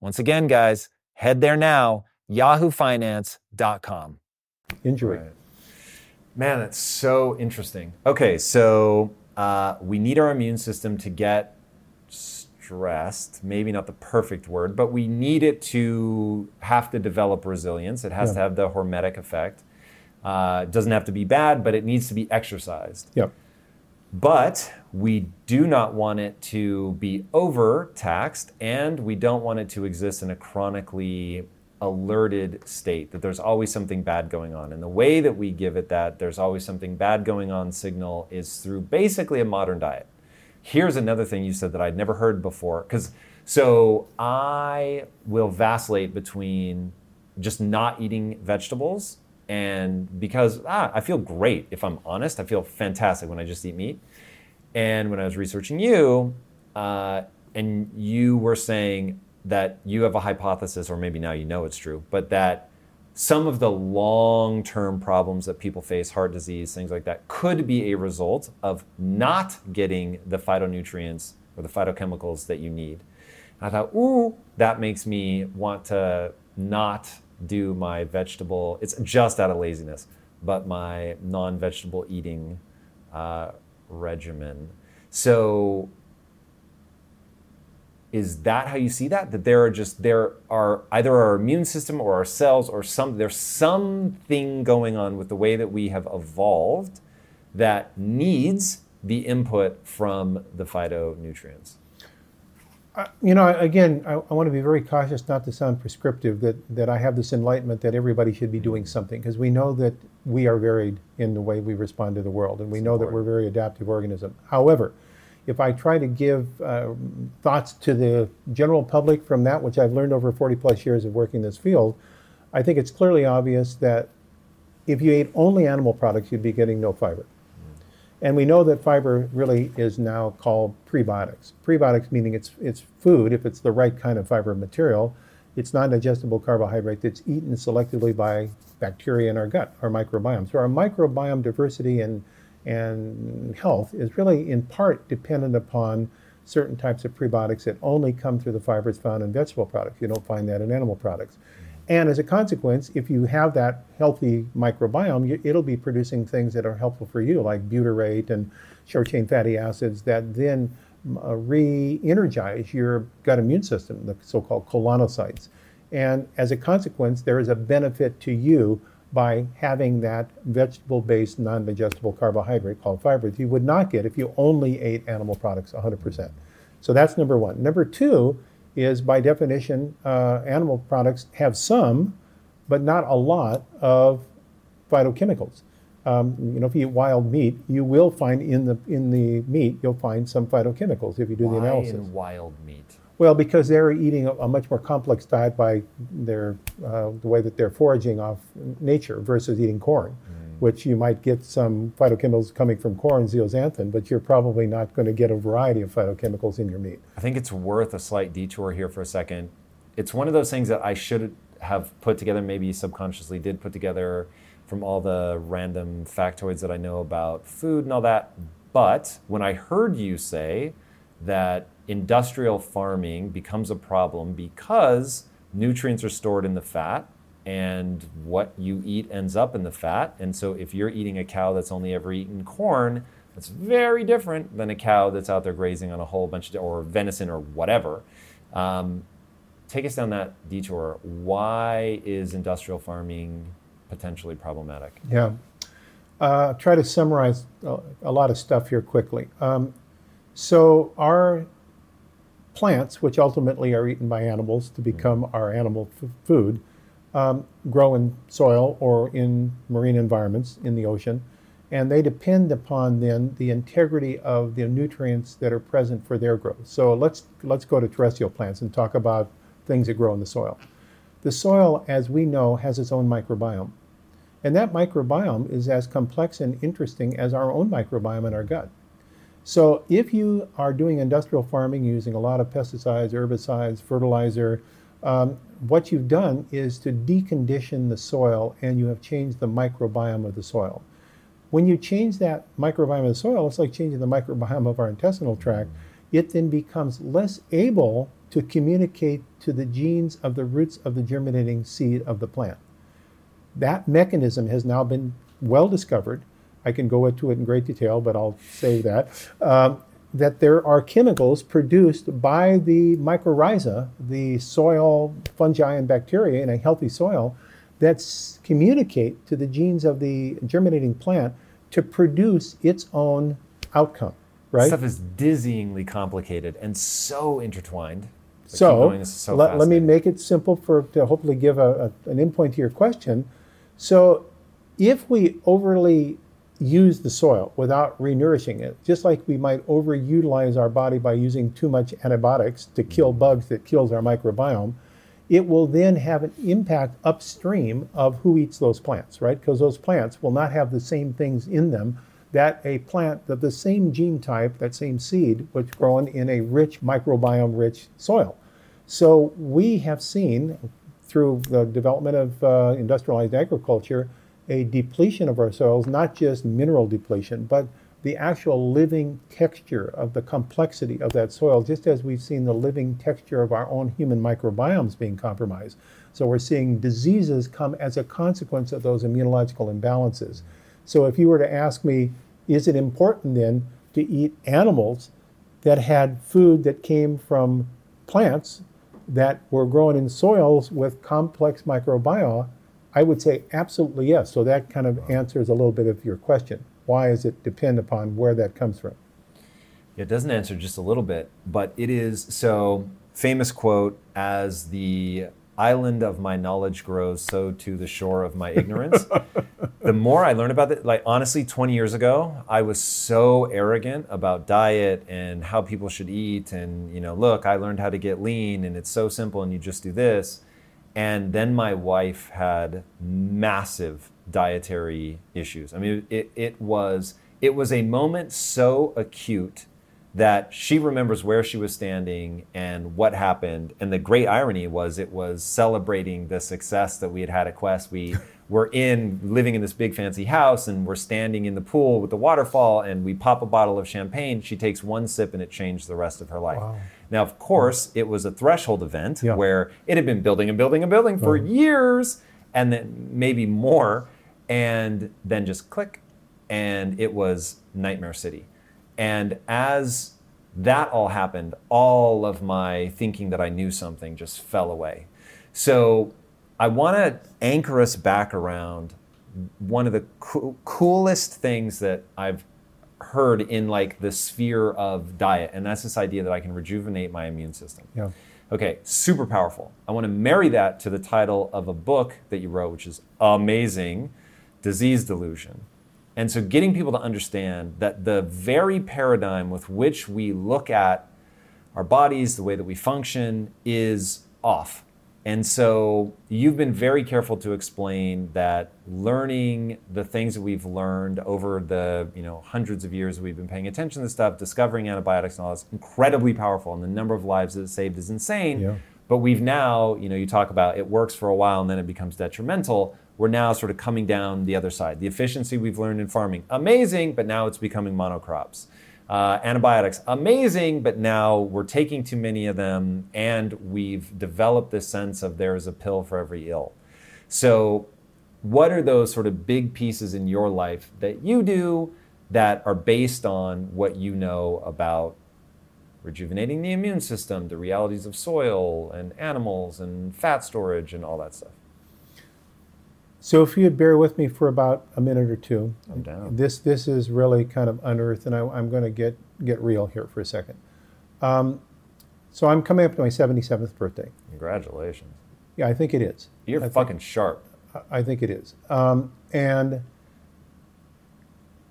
Once again, guys, head there now, yahoofinance.com. Enjoy. Right. Man, that's so interesting. Okay, so uh, we need our immune system to get stressed. Maybe not the perfect word, but we need it to have to develop resilience. It has Yeah. to have the hormetic effect. Uh, it doesn't have to be bad, but it needs to be exercised. Yep. But we do not want it to be overtaxed, and we don't want it to exist in a chronically alerted state that there's always something bad going on. And the way that we give it that there's always something bad going on signal is through basically a modern diet. Here's another thing you said that I'd never heard before. Because so I will vacillate between just not eating vegetables and because ah, I feel great if I'm honest. I feel fantastic when I just eat meat. And when I was researching you, uh, and you were saying that you have a hypothesis, or maybe now you know it's true, but that some of the long term problems that people face, heart disease, things like that, could be a result of not getting the phytonutrients or the phytochemicals that you need. I thought, ooh, that makes me want to not do my vegetable, it's just out of laziness, but my non vegetable eating uh, regimen. So, is that how you see that? That there are just, there are either our immune system or our cells or some, there's something going on with the way that we have evolved that needs the input from the phytonutrients you know, again, I, I, want to be very cautious not to sound prescriptive that, that I have this enlightenment that everybody should be doing something because we know that we are varied in the way we respond to the world and we know that we're a very adaptive organism. However, if I try to give uh, thoughts to the general public from that, which I've learned over 40 plus years of working this field, I think it's clearly obvious that if you ate only animal products, you'd be getting no fiber. And we know that fiber really is now called prebiotics. Prebiotics meaning it's, it's food, if it's the right kind of fiber material, it's non digestible carbohydrate that's eaten selectively by bacteria in our gut, our microbiome. So our microbiome diversity and, and health is really in part dependent upon certain types of prebiotics that only come through the fibers found in vegetable products. You don't find that in animal products. And as a consequence, if you have that healthy microbiome, it'll be producing things that are helpful for you, like butyrate and short chain fatty acids that then uh, re energize your gut immune system, the so called colonocytes. And as a consequence, there is a benefit to you by having that vegetable based non digestible carbohydrate called fiber that you would not get if you only ate animal products 100%. So that's number one. Number two, is by definition, uh, animal products have some, but not a lot of phytochemicals. Um, you know, if you eat wild meat, you will find in the in the meat you'll find some phytochemicals if you do Why the analysis. in wild meat? Well, because they're eating a, a much more complex diet by their uh, the way that they're foraging off nature versus eating corn. Mm which you might get some phytochemicals coming from corn, zeaxanthin, but you're probably not going to get a variety of phytochemicals in your meat. I think it's worth a slight detour here for a second. It's one of those things that I should have put together, maybe subconsciously did put together from all the random factoids that I know about food and all that. But when I heard you say that industrial farming becomes a problem because nutrients are stored in the fat, and what you eat ends up in the fat. And so if you're eating a cow that's only ever eaten corn, that's very different than a cow that's out there grazing on a whole bunch of, or venison or whatever. Um, take us down that detour. Why is industrial farming potentially problematic? Yeah. Uh, try to summarize a, a, lot of stuff here quickly. Um, so, our plants, which ultimately are eaten by animals to become our animal f- food, um, grow in soil or in marine environments in the ocean, and they depend upon then the integrity of the nutrients that are present for their growth. So let's let's go to terrestrial plants and talk about things that grow in the soil. The soil, as we know, has its own microbiome. And that microbiome is as complex and interesting as our own microbiome in our gut. So if you are doing industrial farming using a lot of pesticides, herbicides, fertilizer, um, what you've done is to decondition the soil and you have changed the microbiome of the soil. When you change that microbiome of the soil, it's like changing the microbiome of our intestinal tract. It then becomes less able to communicate to the genes of the roots of the germinating seed of the plant. That mechanism has now been well discovered. I can go into it in great detail, but I'll save that. Um, that there are chemicals produced by the mycorrhiza, the soil fungi and bacteria in a healthy soil, that communicate to the genes of the germinating plant to produce its own outcome. Right? Stuff is dizzyingly complicated and so intertwined. So, so let, let, me make it simple for to hopefully give a, a, an endpoint to your question. So, if we overly use the soil without renourishing it, just like we might overutilize our body by using too much antibiotics to kill mm-hmm. bugs that kills our microbiome, it will then have an impact upstream of who eats those plants, right? Because those plants will not have the same things in them that a plant that the same gene type, that same seed, was grown in a rich microbiome rich soil. So we have seen through the development of uh, industrialized agriculture a depletion of our soils, not just mineral depletion, but the actual living texture of the complexity of that soil, just as we've seen the living texture of our own human microbiomes being compromised. So we're seeing diseases come as a consequence of those immunological imbalances. So if you were to ask me, is it important then to eat animals that had food that came from plants that were grown in soils with complex microbiota? I would say absolutely yes. So that kind of answers a little bit of your question. Why does it depend upon where that comes from? It doesn't answer just a little bit, but it is so famous quote as the island of my knowledge grows, so to the shore of my ignorance. the more I learn about it, like honestly, 20 years ago, I was so arrogant about diet and how people should eat. And, you know, look, I learned how to get lean and it's so simple and you just do this. And then my wife had massive dietary issues. I mean, it, it was it was a moment so acute that she remembers where she was standing and what happened. And the great irony was it was celebrating the success that we had had at Quest. We were in living in this big fancy house and we're standing in the pool with the waterfall and we pop a bottle of champagne. She takes one sip and it changed the rest of her life. Wow. Now, of course, it was a threshold event yeah. where it had been building and building and building for years and then maybe more and then just click and it was Nightmare City. And as that all happened, all of my thinking that I knew something just fell away. So I want to anchor us back around one of the co- coolest things that I've heard in like the sphere of diet, and that's this idea that I can rejuvenate my immune system. Yeah. Okay, super powerful. I want to marry that to the title of a book that you wrote, which is amazing Disease Delusion. And so, getting people to understand that the very paradigm with which we look at our bodies, the way that we function, is off. And so you've been very careful to explain that learning the things that we've learned over the you know hundreds of years we've been paying attention to stuff, discovering antibiotics and all that's incredibly powerful, and the number of lives that it saved is insane. Yeah. But we've now, you know, you talk about it works for a while and then it becomes detrimental. We're now sort of coming down the other side. The efficiency we've learned in farming, amazing, but now it's becoming monocrops. Uh, antibiotics, amazing, but now we're taking too many of them and we've developed this sense of there is a pill for every ill. So, what are those sort of big pieces in your life that you do that are based on what you know about rejuvenating the immune system, the realities of soil and animals and fat storage and all that stuff? So if you'd bear with me for about a minute or two, I'm down. This this is really kind of unearthed, and I, am going to get get real here for a second. Um, so I'm coming up to my 77th birthday. Congratulations. Yeah, I think it is. You're I fucking think, sharp. I think it is. Um, and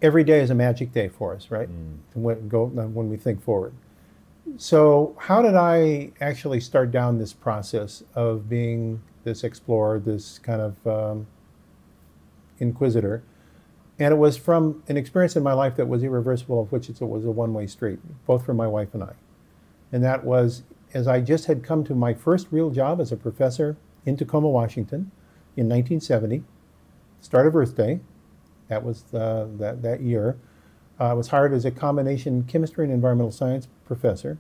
every day is a magic day for us, right? Mm. When, go, when we think forward. So how did I actually start down this process of being this explorer, this kind of um, inquisitor. And it was from an experience in my life that was irreversible, of which it was a one way street, both for my wife and I. And that was as I just had come to my first real job as a professor in Tacoma, Washington in 1970, start of Earth Day. That was the, that, that year. Uh, I was hired as a combination chemistry and environmental science professor.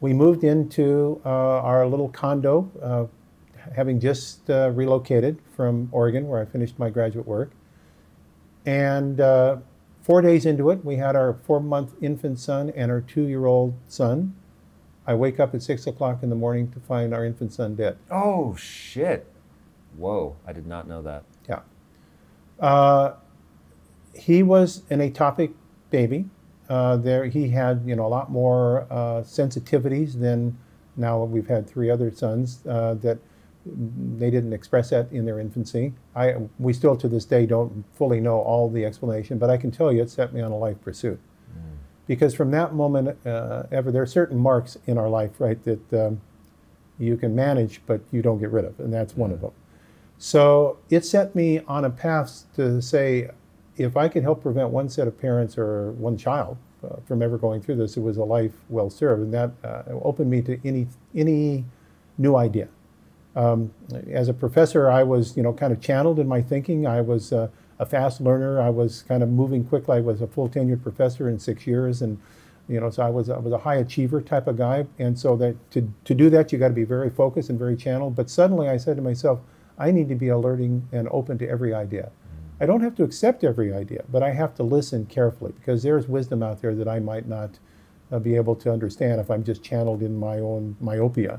We moved into uh, our little condo uh, having just uh, relocated from Oregon, where I finished my graduate work. And uh, four days into it, we had our four month infant son and our two year old son. I wake up at six o'clock in the morning to find our infant son dead. Oh, shit. Whoa, I did not know that. Yeah. Uh, he was an atopic baby. Uh, there, he had you know a lot more uh, sensitivities than now we've had three other sons uh, that they didn't express that in their infancy. I, we still to this day don't fully know all the explanation, but I can tell you it set me on a life pursuit. Mm. Because from that moment uh, ever, there are certain marks in our life, right, that um, you can manage, but you don't get rid of, and that's one of them. So it set me on a path to say, if I can help prevent one set of parents or one child uh, from ever going through this. It was a life well served, and that uh, opened me to any any new idea. Um, as a professor, I was you know kind of channeled in my thinking. I was uh, a fast learner. I was kind of moving quickly. I was a full tenured professor in six years, and you know, so I was I was a high achiever type of guy. And so that to to do that, you got to be very focused and very channeled. But suddenly, I said to myself, I need to be alerting and open to every idea. I don't have to accept every idea, but I have to listen carefully because there's wisdom out there that I might not uh, be able to understand if I'm just channeled in my own myopia.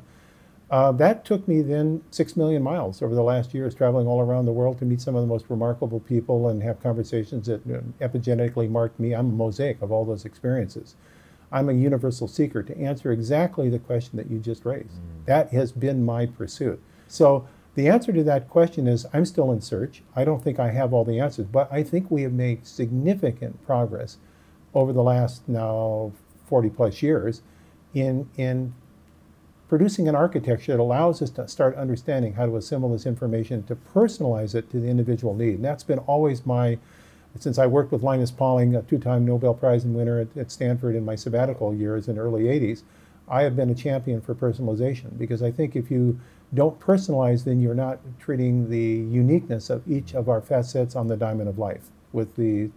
Uh, that took me then six million miles over the last years, traveling all around the world to meet some of the most remarkable people and have conversations that uh, epigenetically marked me. I'm a mosaic of all those experiences. I'm a universal seeker to answer exactly the question that you just raised. Mm. That has been my pursuit. So the answer to that question is I'm still in search. I don't think I have all the answers, but I think we have made significant progress over the last now 40 plus years in, in producing an architecture that allows us to start understanding how to assemble this information to personalize it to the individual need. And that's been always my, since I worked with Linus Pauling, a two time Nobel Prize winner at, at Stanford in my sabbatical years in the early 80s, I have been a champion for personalization because I think if you don't personalize, then you're not treating the uniqueness of each of our facets on the diamond of life with the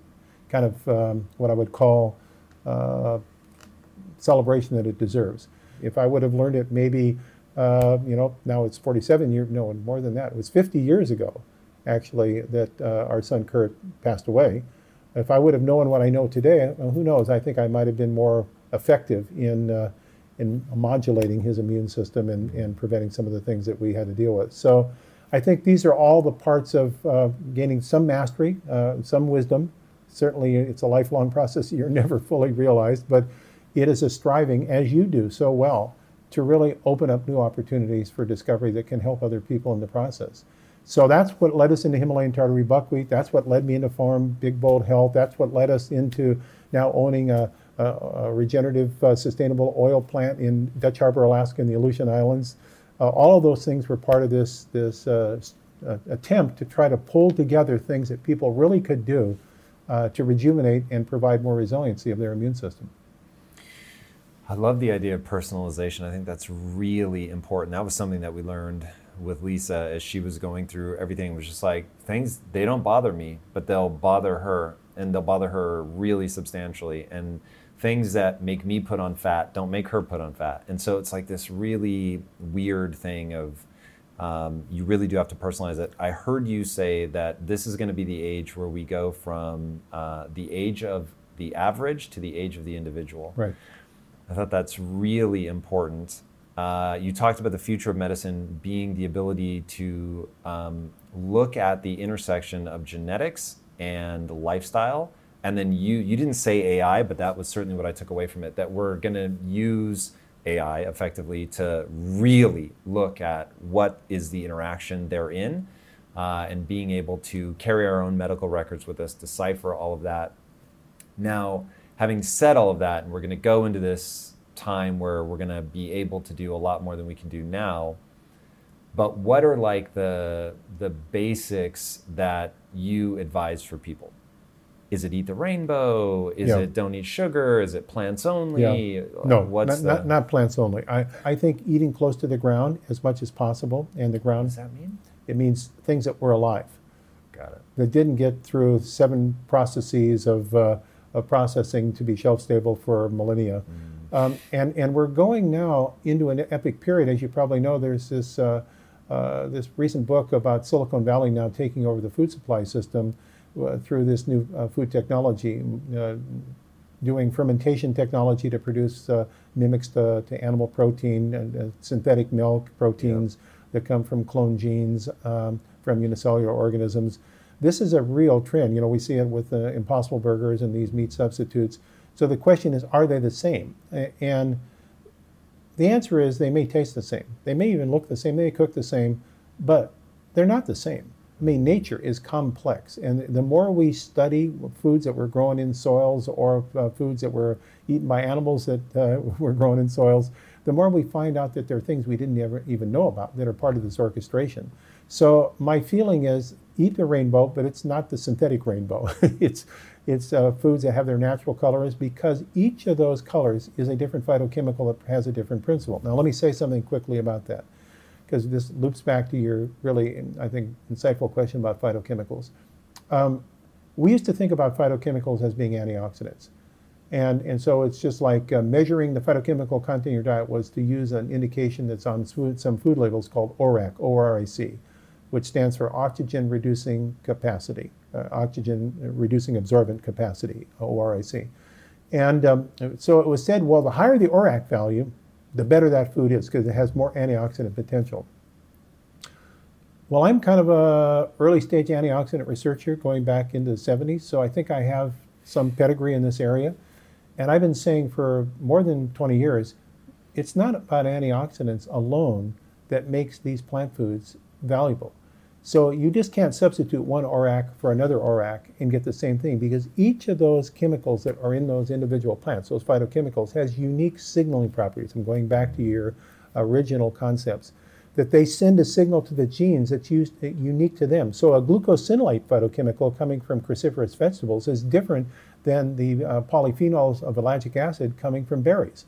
kind of um, what I would call uh, celebration that it deserves. If I would have learned it maybe, uh, you know, now it's 47 years, no, more than that. It was 50 years ago, actually, that uh, our son Kurt passed away. If I would have known what I know today, well, who knows? I think I might have been more effective in uh, in modulating his immune system and, and preventing some of the things that we had to deal with. So I think these are all the parts of uh, gaining some mastery, uh, some wisdom. Certainly, it's a lifelong process. You're never fully realized, but it is a striving, as you do so well, to really open up new opportunities for discovery that can help other people in the process. So that's what led us into Himalayan tartary buckwheat. That's what led me into farm Big Bold Health. That's what led us into now owning a a regenerative uh, sustainable oil plant in Dutch Harbor, Alaska, in the Aleutian Islands. Uh, all of those things were part of this, this uh, attempt to try to pull together things that people really could do to rejuvenate and provide more resiliency of their immune system. I love the idea of personalization. I think that's really important. That was something that we learned with Lisa as she was going through everything. It was just like things they don't bother me, but they'll bother her, and they'll bother her really substantially. And things that make me put on fat don't make her put on fat. And so it's like this really weird thing of um, you really do have to personalize it. I heard you say that this is going to be the age where we go from uh, the age of the average to the age of the individual. Right. I thought that's really important. Uh, you talked about the future of medicine being the ability to um, look at the intersection of genetics and lifestyle and then you you didn't say AI, but that was certainly what I took away from it. That we're going to use AI effectively to really look at what is the interaction they're in, uh, and being able to carry our own medical records with us, decipher all of that. Now, having said all of that, and we're going to go into this time where we're going to be able to do a lot more than we can do now. But what are like the the basics that you advise for people? is it eat the rainbow? Is yeah. it don't eat sugar? Is it plants only? Yeah. No, What's not, not, not, plants only. I, I think eating close to the ground as much as possible, and the ground. What does that mean? It means things that were alive. Got it. That didn't get through seven processes of, uh, of processing to be shelf stable for millennia. Mm. Um, and, and we're going now into an epic period. As you probably know, there's this, uh, uh, this recent book about Silicon Valley now taking over the food supply system uh, through this new uh, food technology, uh, doing fermentation technology to produce mimics to, to, animal protein and synthetic milk proteins that come from cloned genes um, from unicellular organisms. This is a real trend. You know, we see it with the Impossible Burgers and these meat substitutes. So the question is, are they the same? And the answer is they may taste the same. They may even look the same. They cook the same, but they're not the same. I mean, nature is complex, and the more we study foods that were grown in soils or uh, foods that were eaten by animals that uh, were grown in soils, the more we find out that there are things we didn't ever even know about that are part of this orchestration. So my feeling is eat the rainbow, but it's not the synthetic rainbow. it's it's uh, foods that have their natural colors because each of those colors is a different phytochemical that has a different principle. Now, let me say something quickly about that because this loops back to your really, I think, insightful question about phytochemicals. Um, we used to think about phytochemicals as being antioxidants. And, and so it's just like uh, measuring the phytochemical content in your diet was to use an indication that's on some food labels called ORAC, O-R-A-C, which stands for oxygen reducing capacity, uh, oxygen reducing absorbent capacity, ORAC. And um, so it was said, well, the higher the ORAC value, the better that food is because it has more antioxidant potential. Well, I'm kind of a early stage antioxidant researcher going back into the 70s, so I think I have some pedigree in this area. And I've been saying for more than 20 years, it's not about antioxidants alone that makes these plant foods valuable. So you just can't substitute one ORAC for another ORAC and get the same thing because each of those chemicals that are in those individual plants, those phytochemicals, has unique signaling properties. I'm going back to your original concepts that they send a signal to the genes that's used, unique to them. So a glucosinolate phytochemical coming from cruciferous vegetables is different than the uh, polyphenols of ellagic acid coming from berries.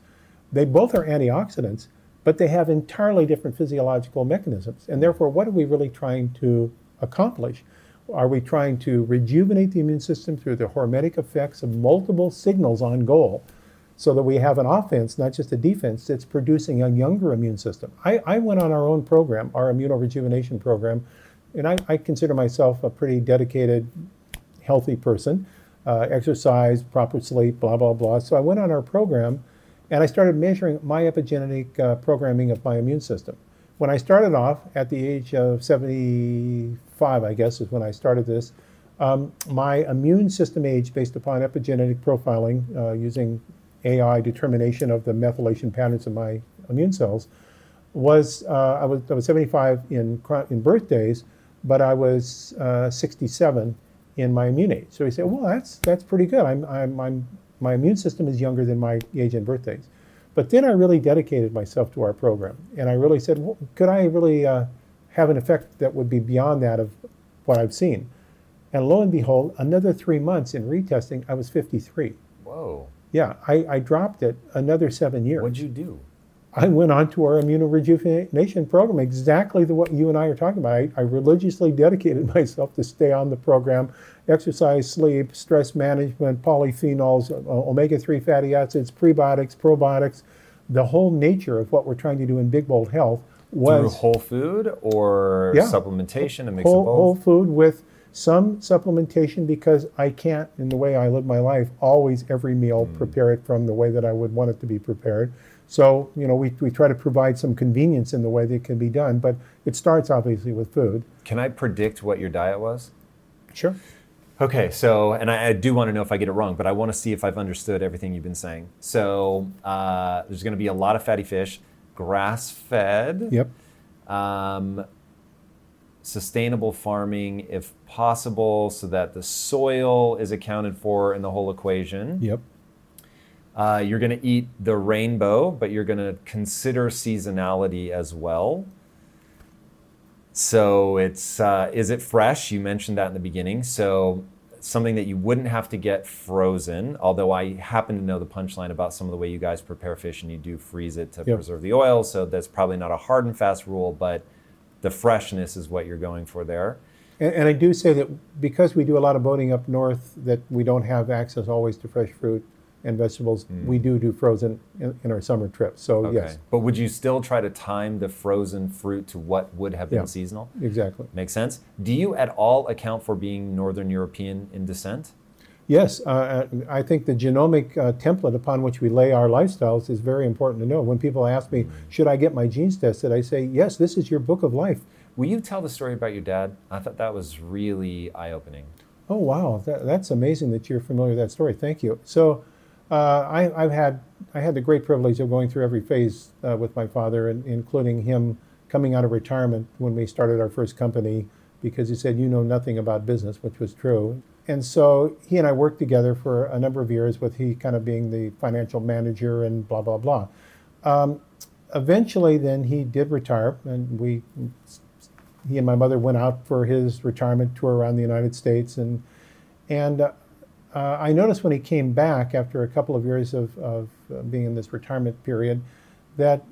They both are antioxidants, but they have entirely different physiological mechanisms. And therefore, what are we really trying to accomplish? Are we trying to rejuvenate the immune system through the hormetic effects of multiple signals on goal so that we have an offense, not just a defense, that's producing a younger immune system? I, I went on our own program, our immunorejuvenation program, and I, I consider myself a pretty dedicated, healthy person uh, exercise, proper sleep, blah, blah, blah. So I went on our program and I started measuring my epigenetic uh, programming of my immune system. When I started off at the age of 75, I guess is when I started this, um, my immune system age based upon epigenetic profiling uh, using AI determination of the methylation patterns of my immune cells was uh, I was I was 75 in in birthdays, but I was uh, 67 in my immune age. So he said, well, that's, that's pretty good. I'm, I'm, I'm, my immune system is younger than my age and birthdays. But then I really dedicated myself to our program. And I really said, well, could I really uh, have an effect that would be beyond that of what I've seen? And lo and behold, another three months in retesting, I was 53. Whoa. Yeah, I, I dropped it another seven years. What'd you do? I went on to our immunorejuvenation program, exactly the what you and I are talking about. I, I, religiously dedicated myself to stay on the program, exercise, sleep, stress management, polyphenols, uh, omega-3 fatty acids, prebiotics, probiotics, the whole nature of what we're trying to do in Big Bold Health was through whole food or yeah, supplementation, a mix whole, of both. Whole food with some supplementation because I can't, in the way I live my life, always every meal mm. prepare it from the way that I would want it to be prepared. So, you know, we, we try to provide some convenience in the way that it can be done, but it starts obviously with food. Can I predict what your diet was? Sure. Okay, so, and I, I do want to know if I get it wrong, but I want to see if I've understood everything you've been saying. So, uh, there's going to be a lot of fatty fish, grass fed. Yep. Um, sustainable farming, if possible, so that the soil is accounted for in the whole equation. Yep. Uh, you're going to eat the rainbow, but you're going to consider seasonality as well. So it's uh, is it fresh? You mentioned that in the beginning. So something that you wouldn't have to get frozen. Although I happen to know the punchline about some of the way you guys prepare fish, and you do freeze it to yep. preserve the oil. So that's probably not a hard and fast rule, but the freshness is what you're going for there. And, and I do say that because we do a lot of boating up north, that we don't have access always to fresh fruit and vegetables. Mm. We do do frozen in, in, our summer trips. So okay. yes. But would you still try to time the frozen fruit to what would have been yeah, seasonal? Exactly. Makes sense. Do you at all account for being Northern European in descent? Yes, uh, I think the genomic uh, template upon which we lay our lifestyles is very important to know. When people ask me, mm. should I get my genes tested, I say, yes, this is your book of life. Will you tell the story about your dad? I thought that was really eye opening. Oh, wow. That, that's amazing that you're familiar with that story. Thank you. So, uh, I, have had I had the great privilege of going through every phase uh, with my father, and, including him coming out of retirement when we started our first company, because he said, "You know nothing about business," which was true. And so he and I worked together for a number of years, with he kind of being the financial manager and blah blah blah. Um, eventually, then he did retire, and we he and my mother went out for his retirement tour around the United States, and and uh, I noticed when he came back after a couple of years of, of uh, being in this retirement period that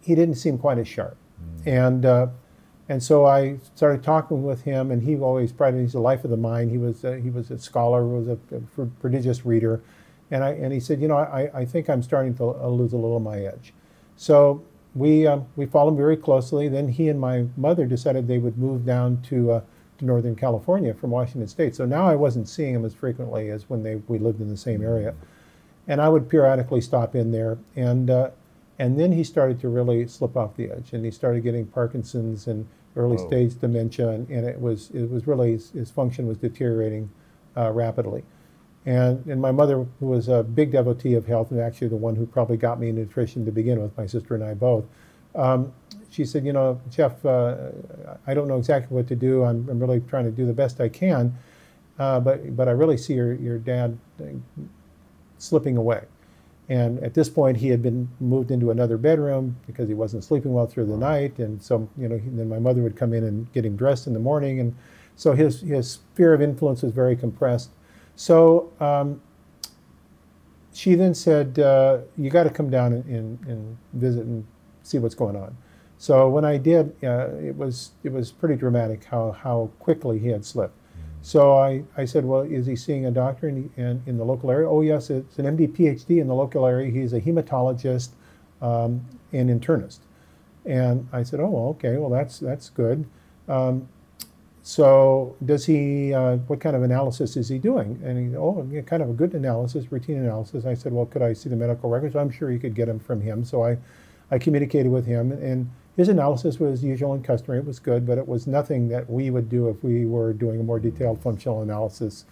he didn't seem quite as sharp, mm. and uh, and so I started talking with him, and he always prided he's a life of the mind. He was a, he was a scholar, was a, a prodigious reader, and I and he said, you know, I, I think I'm starting to lose a little of my edge. So we um, we followed him very closely. Then he and my mother decided they would move down to uh, to Northern California from Washington State. So now I wasn't seeing him as frequently as when they we lived in the same area, and I would periodically stop in there and. Uh, and then he started to really slip off the edge, and he started getting Parkinson's and early Whoa. stage dementia, and, and, it was it was really his, his function was deteriorating uh, rapidly. And and my mother, who was a big devotee of health, and actually the one who probably got me nutrition to begin with, my sister and I both. Um, she said, you know, Jeff, uh, I don't know exactly what to do. I'm, I'm really trying to do the best I can, uh, but but I really see your your dad uh, slipping away. And at this point, he had been moved into another bedroom because he wasn't sleeping well through the night. And so, you know, then my mother would come in and get him dressed in the morning. And so his, his sphere of influence was very compressed. So um, she then said, uh, You got to come down and, and, and, visit and see what's going on. So when I did, uh, it, was, it was pretty dramatic how, how quickly he had slipped. So I, I said, well, is he seeing a doctor in, in, in, the local area? Oh, yes, it's an MD PhD in the local area. He's a hematologist um, and internist. And I said, oh, okay, well, that's, that's good. Um, so does he, uh, what kind of analysis is he doing? And he, oh, yeah, kind of a good analysis, routine analysis. I said, well, could I see the medical records? I'm sure you could get them from him. So I, I communicated with him and his analysis was usual and customary. It was good, but it was nothing that we would do if we were doing a more detailed functional analysis.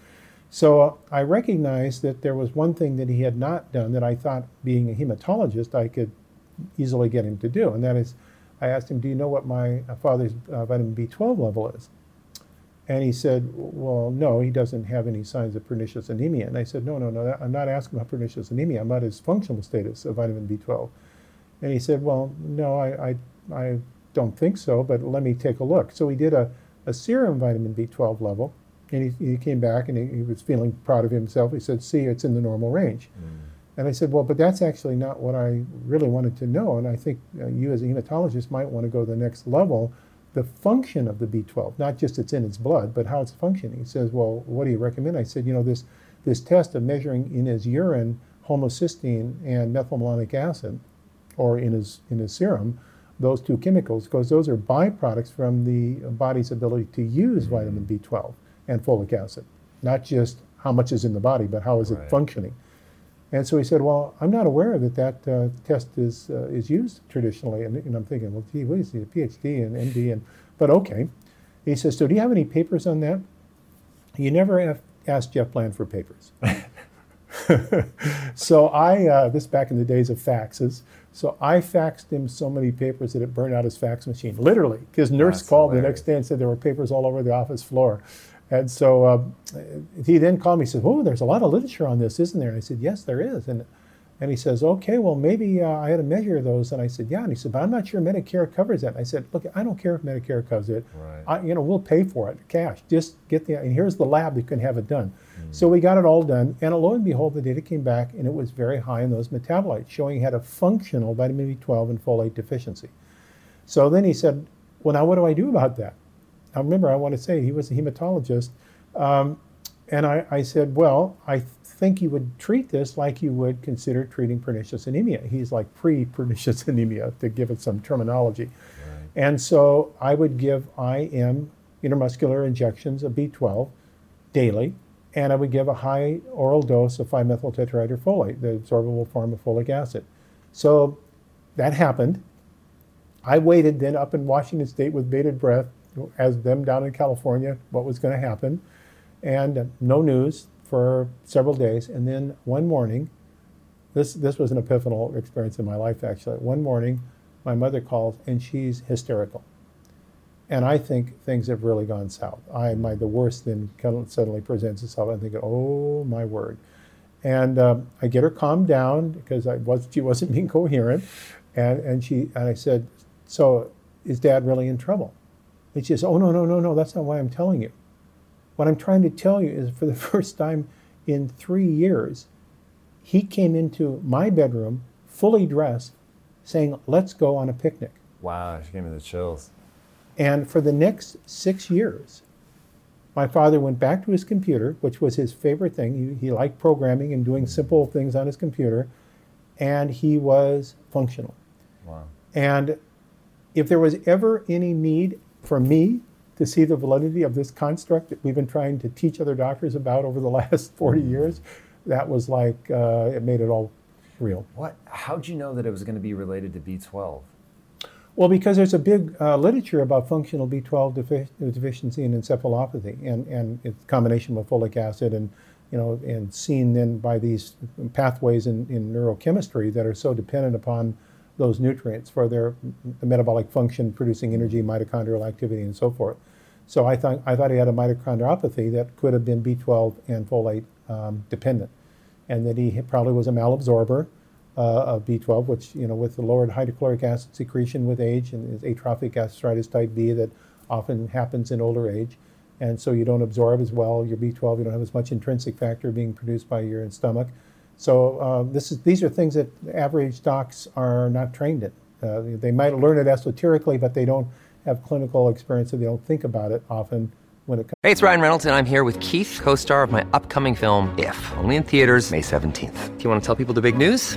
So uh, I recognized that there was one thing that he had not done that I thought, being a hematologist, I could easily get him to do, and that is, I asked him, "Do you know what my father's uh, vitamin B12 level is?" And he said, "Well, no, he doesn't have any signs of pernicious anemia." And I said, "No, no, no, I'm not asking about pernicious anemia. I'm about his functional status of vitamin B12." And he said, "Well, no, I, I I don't think so, but let me take a look. So he did a, a serum vitamin B12 level, and he, he came back and he, he, was feeling proud of himself. He said, See, it's in the normal range. Mm. And I said, Well, but that's actually not what I really wanted to know. And I think uh, you, as a hematologist, might want to go to the next level the function of the B12, not just it's in its blood, but how it's functioning. He says, Well, what do you recommend? I said, You know, this, this test of measuring in his urine homocysteine and methylmalonic acid, or in his, in his serum, those two chemicals because those are byproducts from the body's ability to use mm-hmm. vitamin B12 and folic acid, not just how much is in the body, but how is right. it functioning. And so he said, "Well, I'm not aware that that uh, test is uh, is used traditionally." And, and, I'm thinking, "Well, gee, what is he, a PhD and MD?" And but okay. He says, "So do you have any papers on that?" You never have asked Jeff Bland for papers. so I, uh, this back in the days of faxes, so I faxed him so many papers that it burned out his fax machine, literally. His nurse That's called hilarious. the next day and said there were papers all over the office floor. And so uh, he then called me and said, Oh, there's a lot of literature on this, isn't there? And I said, Yes, there is. And and he says, okay, well, maybe uh, I had to measure those. And I said, yeah. And he said, but I'm not sure Medicare covers that. And I said, look, I don't care if Medicare covers it. Right. I, you know, we'll pay for it, cash. Just get the, and here's the lab that can have it done. So we got it all done. And lo and behold, the data came back and it was very high in those metabolites, showing he had a functional vitamin B12 and folate deficiency. So then he said, well, now what do I do about that? Now remember, I want to say he was a hematologist. Um, and I, I said, well, I think you would treat this like you would consider treating pernicious anemia. He's like pre pernicious anemia, to give it some terminology. Right. And so I would give IM intramuscular injections of B12 daily, and I would give a high oral dose of 5 methyl tetrahydrofolate, the absorbable form of folic acid. So that happened. I waited then up in Washington State with bated breath, as them down in California, what was going to happen. And uh, no news for several days. And then one morning, this, this was an epiphanal experience in my life actually. One morning, my mother calls and she's hysterical. And I think things have really gone south. I, my, the worst then suddenly presents itself. I'm thinking, oh my word. And um, I get her calmed down because I was, she wasn't being coherent. And, and, she, and I said, so is dad really in trouble? And she says, oh, no, no, no, no, that's not why I'm telling you. What I'm trying to tell you is for the first time in three years, he came into my bedroom fully dressed saying, let's go on a picnic. Wow, she gave me the chills. And for the next six years, my father went back to his computer, which was his favorite thing. He, he liked programming and doing simple things on his computer, and he was functional. Wow. And if there was ever any need for me to see the validity of this construct that we've been trying to teach other doctors about over the last 40 mm-hmm. years, that was like, uh, it made it all real. What? How'd you know that it was going to be related to B12? Well, because there's a big uh, literature about functional B12 defi- deficiency and encephalopathy, and and it's combination with folic acid, and you know, and seen then by these pathways in, in neurochemistry that are so dependent upon those nutrients for their the metabolic function, producing energy, mitochondrial activity, and so forth. So I thought I thought he had a mitochondriopathy that could have been B12 and folate um, dependent, and that he probably was a malabsorber uh, of B12, which, you know, with the lowered hydrochloric acid secretion with age and is atrophic gastritis type B that often happens in older age. And so you don't absorb as well your B12, you don't have as much intrinsic factor being produced by your stomach. So uh, this is, these are things that average docs are not trained in. Uh, they might learn it esoterically, but they don't have clinical experience and they don't think about it often when it comes. Hey, it's Ryan Reynolds, and I'm here with Keith, co-star of my upcoming film, If, only in theaters May 17th. Do you want to tell people the big news?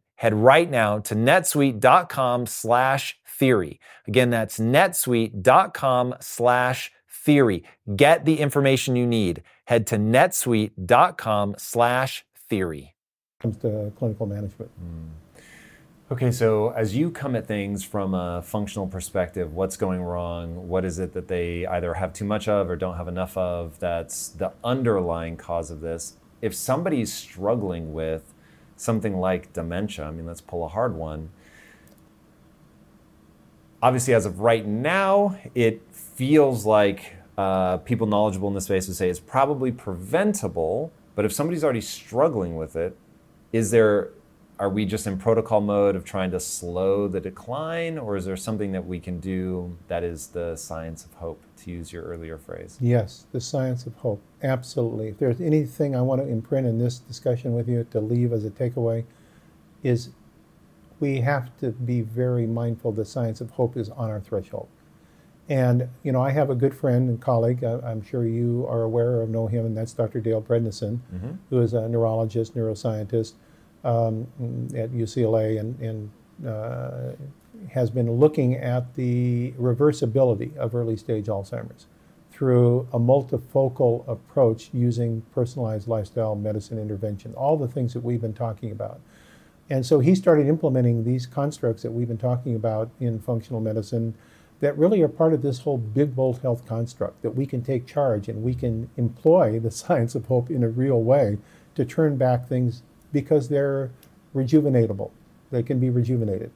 head right now to netsuite.com slash theory. Again, that's netsuite.com slash theory. Get the information you need. Head to netsuite.com slash theory. Comes to clinical management. Mm. Okay, so as you come at things from a functional perspective, what's going wrong? What is it that they either have too much of or don't have enough of? That's the underlying cause of this. If somebody's struggling with something like dementia, I mean, let's pull a hard one. Obviously, as of right now, it feels like uh, people knowledgeable in the space would say it's probably preventable. But if somebody's already struggling with it, is there are we just in protocol mode of trying to slow the decline, or is there something that we can do that is the science of hope, to use your earlier phrase? Yes, the science of hope. Absolutely. If there's anything I want to imprint in this discussion with you to leave as a takeaway, is we have to be very mindful the science of hope is on our threshold. And, you know, I have a good friend and colleague, I, am sure you are aware of, know him, and that's Dr. Dale Bredesen, mm-hmm. who is a neurologist, neuroscientist um, at UCLA and, and uh, has been looking at the reversibility of early stage Alzheimer's through a multifocal approach using personalized lifestyle medicine intervention, all the things that we've been talking about. And so he started implementing these constructs that we've been talking about in functional medicine that really are part of this whole big, bold health construct that we can take charge and we can employ the science of hope in a real way to turn back things because they're rejuvenatable. They can be rejuvenated.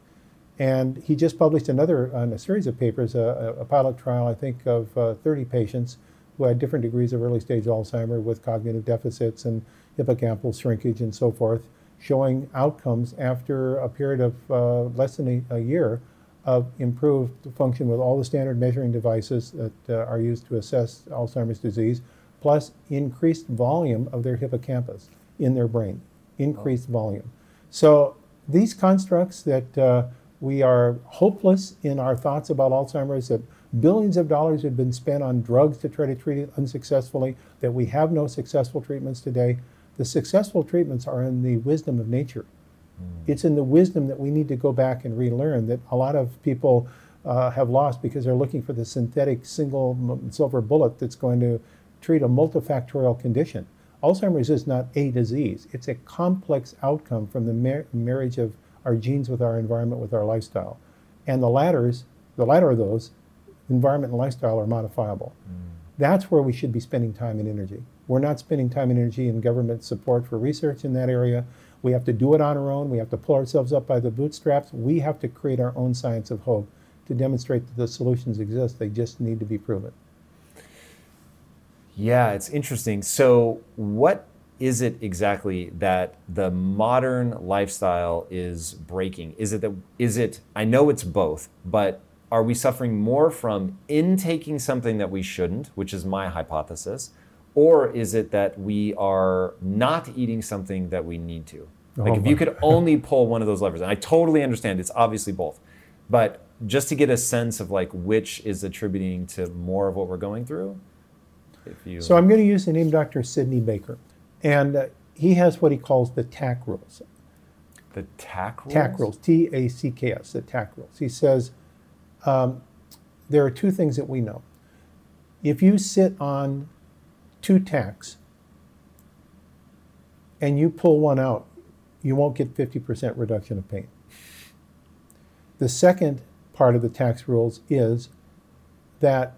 And he just published another on a series of papers, a, a pilot trial, I think, of uh, 30 patients who had different degrees of early stage Alzheimer with cognitive deficits and hippocampal shrinkage and so forth, showing outcomes after a period of uh, less than a, a, year of improved function with all the standard measuring devices that uh, are used to assess Alzheimer's disease, plus increased volume of their hippocampus in their brain increased volume. So these constructs that uh, we are hopeless in our thoughts about Alzheimer's, that billions of dollars have been spent on drugs to try to treat it unsuccessfully, that we have no successful treatments today. The successful treatments are in the wisdom of nature. Mm. It's in the wisdom that we need to go back and relearn that a lot of people uh, have lost because they're looking for the synthetic single silver bullet that's going to treat a multifactorial condition. Alzheimer's is not a disease, it's a complex outcome from the mar- marriage of our genes with our environment, with our lifestyle. And the latters, the latter of those, environment and lifestyle, are modifiable. Mm. That's where we should be spending time and energy. We're not spending time and energy in government support for research in that area. We have to do it on our own. We have to pull ourselves up by the bootstraps. We have to create our own science of hope to demonstrate that the solutions exist. They just need to be proven. Yeah, it's interesting. So, what is it exactly that the modern lifestyle is breaking? Is it that is it I know it's both, but are we suffering more from intaking something that we shouldn't, which is my hypothesis, or is it that we are not eating something that we need to? Like oh if you could only pull one of those levers, and I totally understand it's obviously both, but just to get a sense of like which is attributing to more of what we're going through, If you... So I'm going to use the name Dr. Sidney Baker, and uh, he has what he calls the Tack rules. The Tack rules. TAC rules. T A C K S. The TAC rules. He says um, there are two things that we know. If you sit on two tacks and you pull one out, you won't get 50% reduction of pain. The second part of the Tack's rules is that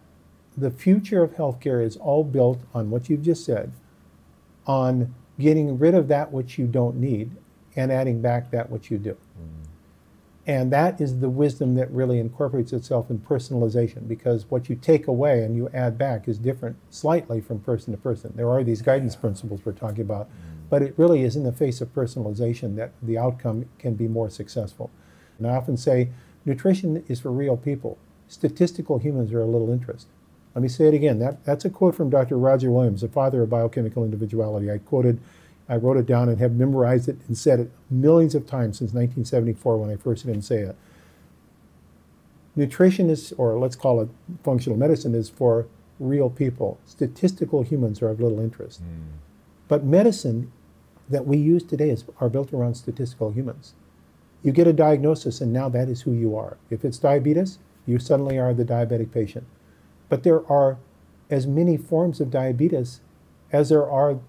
the future of healthcare is all built on what you've just said, on getting rid of that which you don't need and adding back that which you do. Mm. And that is the wisdom that really incorporates itself in personalization because what you take away and you add back is different slightly from person to person. There are these guidance principles we're talking about, mm. but it really is in the face of personalization that the outcome can be more successful. And I often say nutrition is for real people. Statistical humans are a little interest. Let me say it again. That, that's a quote from Dr. Roger Williams, the father of biochemical individuality. I quoted, I wrote it down and have memorized it and said it millions of times since 1974 when I first didn't say it. Nutrition is, or let's call it functional medicine, is for real people. Statistical humans are of little interest. Mm. But medicine that we use today is, are built around statistical humans. You get a diagnosis, and now that is who you are. If it's diabetes, you suddenly are the diabetic patient. But there are as many forms of diabetes as there are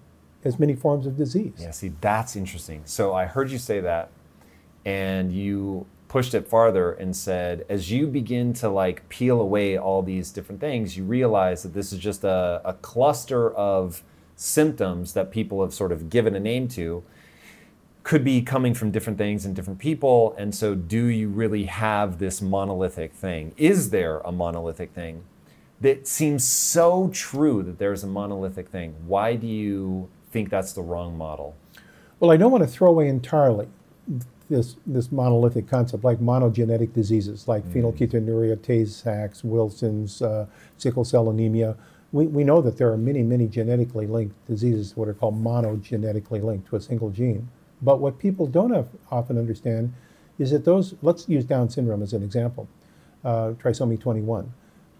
as many forms of disease. Yeah, see, that's interesting. So I heard you say that, and you pushed it farther and said, as you begin to like peel away all these different things, you realize that this is just a, a cluster of symptoms that people have sort of given a name to could be coming from different things and different people. And so, do you really have this monolithic thing? Is there a monolithic thing? That seems so true that there's a monolithic thing. Why do you think that's the wrong model? Well, I don't want to throw away entirely this this monolithic concept, like monogenetic diseases, like Mm. phenylketonuria, Tay-Sachs, Wilson's, uh, sickle cell anemia. We, we know that there are many, many genetically linked diseases, what are called monogenetically linked to a single gene. But what people don't have, often understand is that those, let's use Down syndrome as an example, uh, trisomy 21.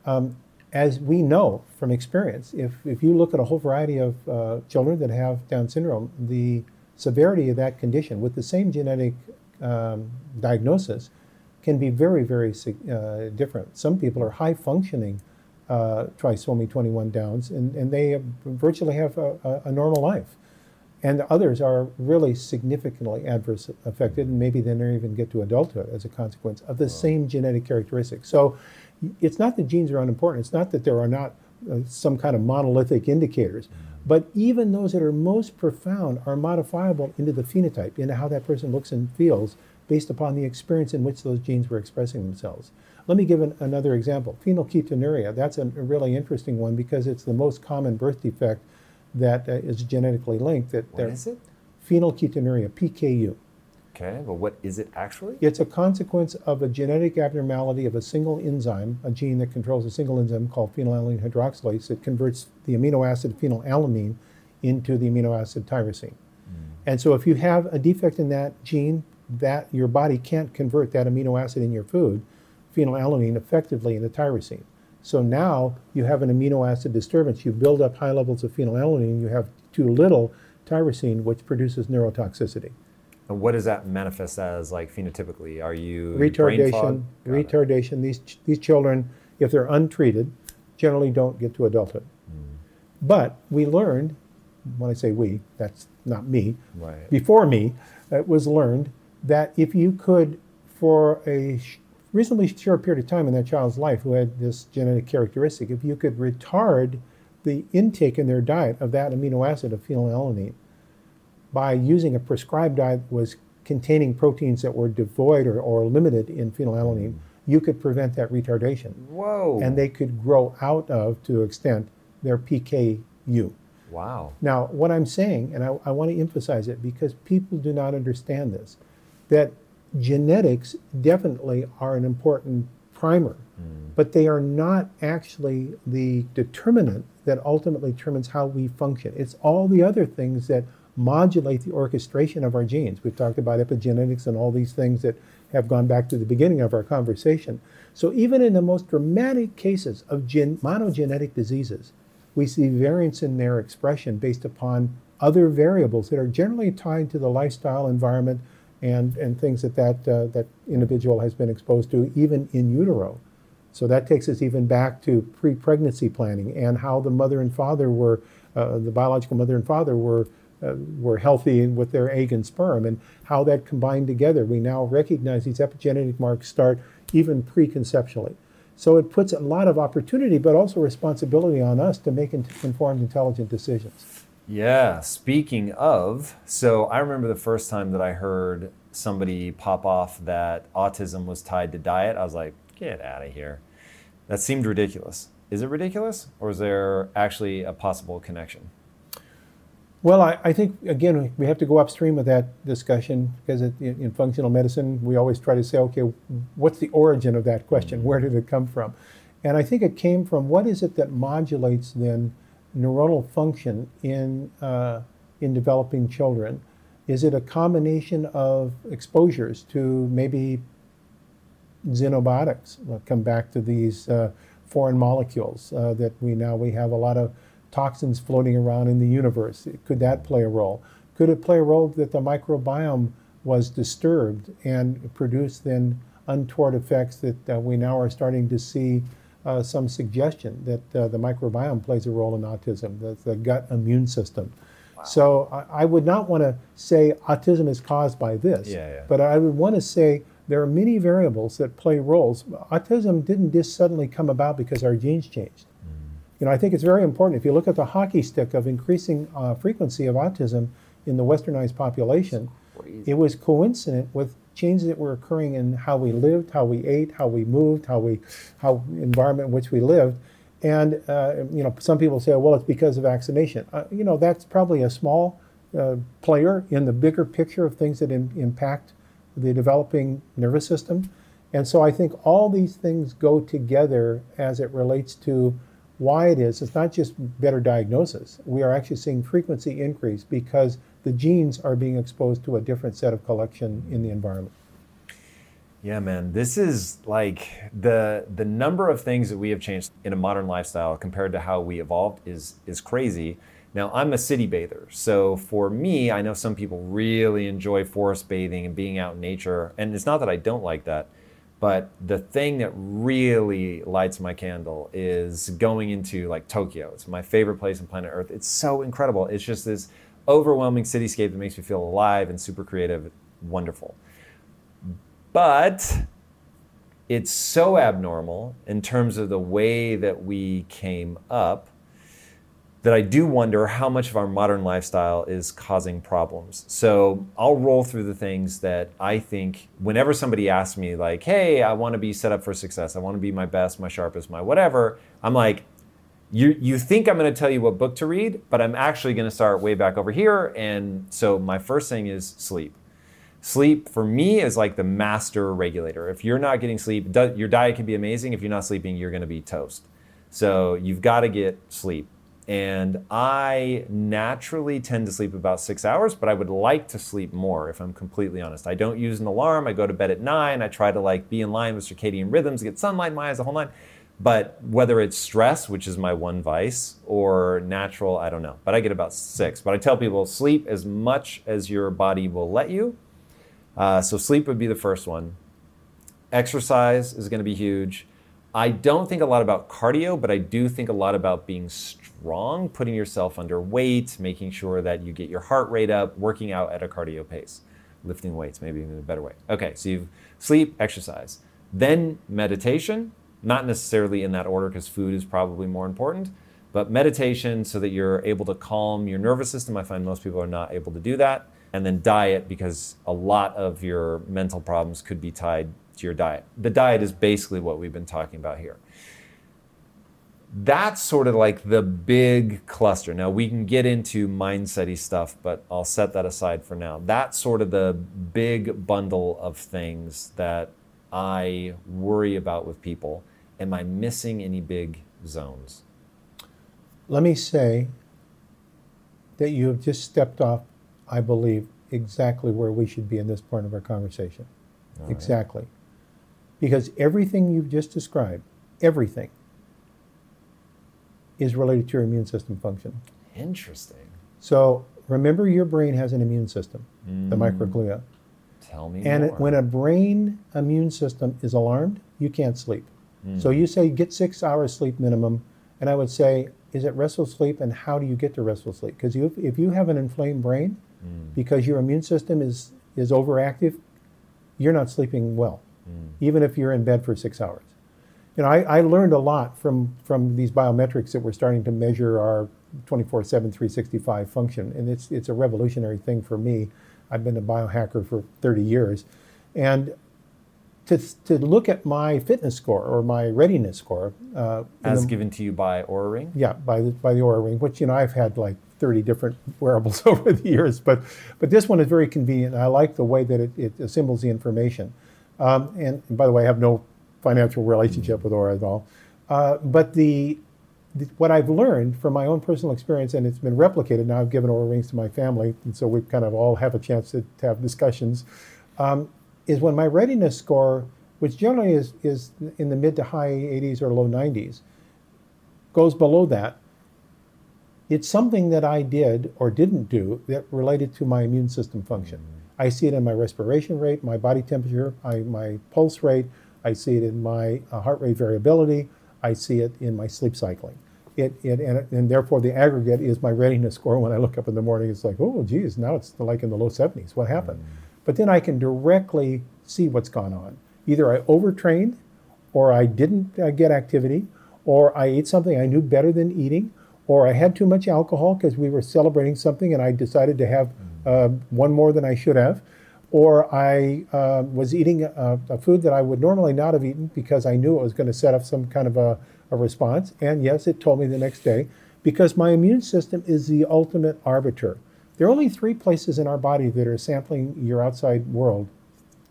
Um, as we know from experience, if, if you look at a whole variety of uh, children that have Down syndrome, the severity of that condition with the same genetic um, diagnosis can be very, very uh, different. Some people are high functioning uh, trisomy 21 Downs and, and they have- virtually have a, a, normal life. And others are really significantly adverse affected, and maybe they never even get to adulthood as a consequence of the same genetic characteristics. So it's not that genes are unimportant, it's not that there are not uh, some kind of monolithic indicators, but even those that are most profound are modifiable into the phenotype, into how that person looks and feels based upon the experience in which those genes were expressing themselves. Let me give an, another example. Phenylketonuria, that's a, a really interesting one because it's the most common birth defect that uh, is genetically linked. That What is it? Phenylketonuria, PKU. Okay, but what is it actually? It's a consequence of a genetic abnormality of a single enzyme, a gene that controls a single enzyme called phenylalanine hydroxylase that converts the amino acid phenylalanine into the amino acid tyrosine. Hmm. And so if you have a defect in that gene, that your body can't convert that amino acid in your food, phenylalanine, effectively into tyrosine. So now you have an amino acid disturbance. You build up high levels of phenylalanine, you have too little tyrosine, which produces neurotoxicity. And what does that manifest as, like phenotypically? Are you brain retardation, fog? It. retardation. These ch- these children, if they're untreated, generally don't get to adulthood. Hmm. But we learned, when I say we, that's not me. Right. Before me, it was learned that if you could, for a sh- reasonably short period of time in that child's life who had this genetic characteristic, if you could retard the intake in their diet of that amino acid of phenylalanine, by using a prescribed diet that was containing proteins that were devoid or, or limited in phenylalanine, you could prevent that retardation. Whoa. And they could grow out of, to an extent, their PKU. wow. Now, what I'm saying, and I, I want to emphasize it because people do not understand this, that genetics definitely are an important primer, hmm. but they are not actually the determinant that ultimately determines how we function. It's all the other things that modulate the orchestration of our genes. We've talked about epigenetics and all these things that have gone back to the beginning of our conversation. So even in the most dramatic cases of gen- monogenetic diseases, we see variance in their expression based upon other variables that are generally tied to the lifestyle environment and, and things that that, uh, that individual has been exposed to, even in utero. So that takes us even back to pre-pregnancy planning and how the mother and father were, uh, the biological mother and father were, uh, were healthy with their egg and sperm, and how that combined together. We now recognize these epigenetic marks start even preconceptually. So it puts a lot of opportunity, but also responsibility on us to make informed, intelligent decisions. Yeah, speaking of, so I remember the first time that I heard somebody pop off that autism was tied to diet. I was like, get out of here. That seemed ridiculous. Is it ridiculous? Or is there actually a possible connection? Well, I, I think, again, we have to go upstream of that discussion because it, in, in functional medicine, we always try to say, okay, what's the origin of that question? Where did it come from? And I think it came from what is it that modulates then neuronal function in, uh, in developing children? Is it a combination of exposures to maybe xenobiotics? We'll come back to these uh, foreign molecules uh, that we now we have a lot of toxins floating around in the universe. Could that play a role? Could it play a role that the microbiome was disturbed and produced then untoward effects that uh, we now are starting to see uh, some suggestion that uh, the microbiome plays a role in autism, the, the gut immune system. So I, I would not want to say autism is caused by this, Yeah, yeah. but I would want to say there are many variables that play roles. Autism didn't just suddenly come about because our genes changed. You know, I think it's very important. If you look at the hockey stick of increasing uh, frequency of autism in the westernized population, it was coincident with changes that were occurring in how we lived, how we ate, how we moved, how we, how environment in which we lived. And uh, you know, some people say, well, it's because of vaccination. Uh, you know, that's probably a small uh, player in the bigger picture of things that im- impact the developing nervous system. And so I think all these things go together as it relates to why it is. It's not just better diagnosis. We are actually seeing frequency increase because the genes are being exposed to a different set of collection in the environment. Yeah, man. This is like the the number of things that we have changed in a modern lifestyle compared to how we evolved is is crazy. Now, I'm a city bather. So for me, I know some people really enjoy forest bathing and being out in nature, and it's not that I don't like that. But the thing that really lights my candle is going into like Tokyo. It's my favorite place on planet Earth. It's so incredible. It's just this overwhelming cityscape that makes me feel alive and super creative, wonderful. But it's so abnormal in terms of the way that we came up that I do wonder how much of our modern lifestyle is causing problems. So I'll roll through the things that I think whenever somebody asks me, like, hey, I want to be set up for success, I want to be my best, my sharpest, my whatever, I'm like, you, you think I'm going to tell you what book to read, but I'm actually going to start way back over here. And so my first thing is sleep. Sleep for me is like the master regulator. If you're not getting sleep, your diet can be amazing. If you're not sleeping, you're going to be toast. So you've got to get sleep. And I naturally tend to sleep about six hours, but I would like to sleep more if I'm completely honest. I don't use an alarm. I go to bed at nine. I try to like be in line with circadian rhythms, get sunlight in my eyes, the whole nine. But whether it's stress, which is my one vice, or natural, I don't know. But I get about six. But I tell people sleep as much as your body will let you. Uh, so sleep would be the first one. Exercise is going to be huge. I don't think a lot about cardio, but I do think a lot about being strong, putting yourself under weight, making sure that you get your heart rate up, working out at a cardio pace, lifting weights, maybe in a better way. Okay, so you've sleep, exercise, then meditation, not necessarily in that order because food is probably more important, but meditation so that you're able to calm your nervous system. I find most people are not able to do that. And then diet because a lot of your mental problems could be tied to your diet. The diet is basically what we've been talking about here. That's sort of like the big cluster. Now, we can get into mindset stuff, but I'll set that aside for now. That's sort of the big bundle of things that I worry about with people. Am I missing any big zones? Let me say that you have just stepped off, I believe, exactly where we should be in this part of our conversation. Exactly. Because everything you've just described, everything, is related to your immune system function. Interesting. So remember, your brain has an immune system, mm. the microglia. Tell me and more. when a brain immune system is alarmed, you can't sleep. Mm. So you say get six hours sleep minimum, and I would say, is it restful sleep, and how do you get to restful sleep? Because if you have an inflamed brain, mm. because your immune system is is overactive, you're not sleeping well, mm. even if you're in bed for six hours. You know, I, I learned a lot from from these biometrics that we're starting to measure our 24/7, 365 function, and it's it's a revolutionary thing for me. I've been a biohacker for 30 years, and to, to look at my fitness score or my readiness score. Uh, As the, given to you by Oura Ring? Yeah, by the, by the Oura Ring, which, you know, I've had like 30 different wearables over the years, but, but this one is very convenient. I like the way that it, it assembles the information. Um, and, and, by the way, I have no financial relationship with Oura at all. Uh, but the, the, what I've learned from my own personal experience, and it's been replicated now, I've given Oura Rings to my family, and so we kind of all have a chance to, to have discussions. Um, is when my readiness score, which generally is, is in the mid to high 80s or low 90s, goes below that, it's something that I did or didn't do that related to my immune system function. Mm-hmm. I see it in my respiration rate, my body temperature, my pulse rate, I see it in my uh, heart rate variability, I see it in my sleep cycling. It, it, and, and, therefore the aggregate is my readiness score when I look up in the morning. It's like, oh, geez, now it's like in the low 70s. What happened? Mm-hmm. But then I can directly see what's gone on. Either I overtrained, or I didn't uh, get activity, or I ate something I knew better than eating, or I had too much alcohol because we were celebrating something and I decided to have uh, one more than I should have, or I uh, was eating a, a, food that I would normally not have eaten because I knew it was going to set up some kind of a, a response. And yes, it told me the next day because my immune system is the ultimate arbiter. There are only three places in our body that are sampling your outside world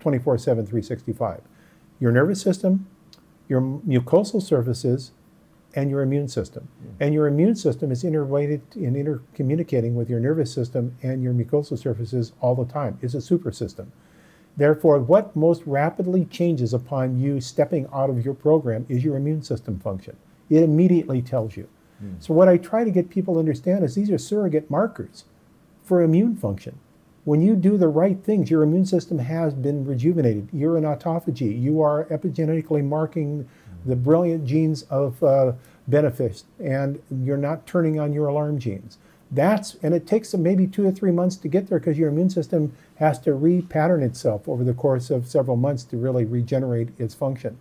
24 7, 365. Your nervous system, your mucosal surfaces, and your immune system. And your immune system is interrelated and intercommunicating with your nervous system and your mucosal surfaces all the time. It's a super system. Therefore, what most rapidly changes upon you stepping out of your program is your immune system function. It immediately tells you. Hmm. So, what I try to get people to understand is these are surrogate markers for immune function. When you do the right things, your immune system has been rejuvenated. You're in autophagy. You are epigenetically marking the brilliant genes of uh, benefits, and you're not turning on your alarm genes. That's and it takes maybe two or three months to get there because your immune system has to repattern itself over the course of several months to really regenerate its function.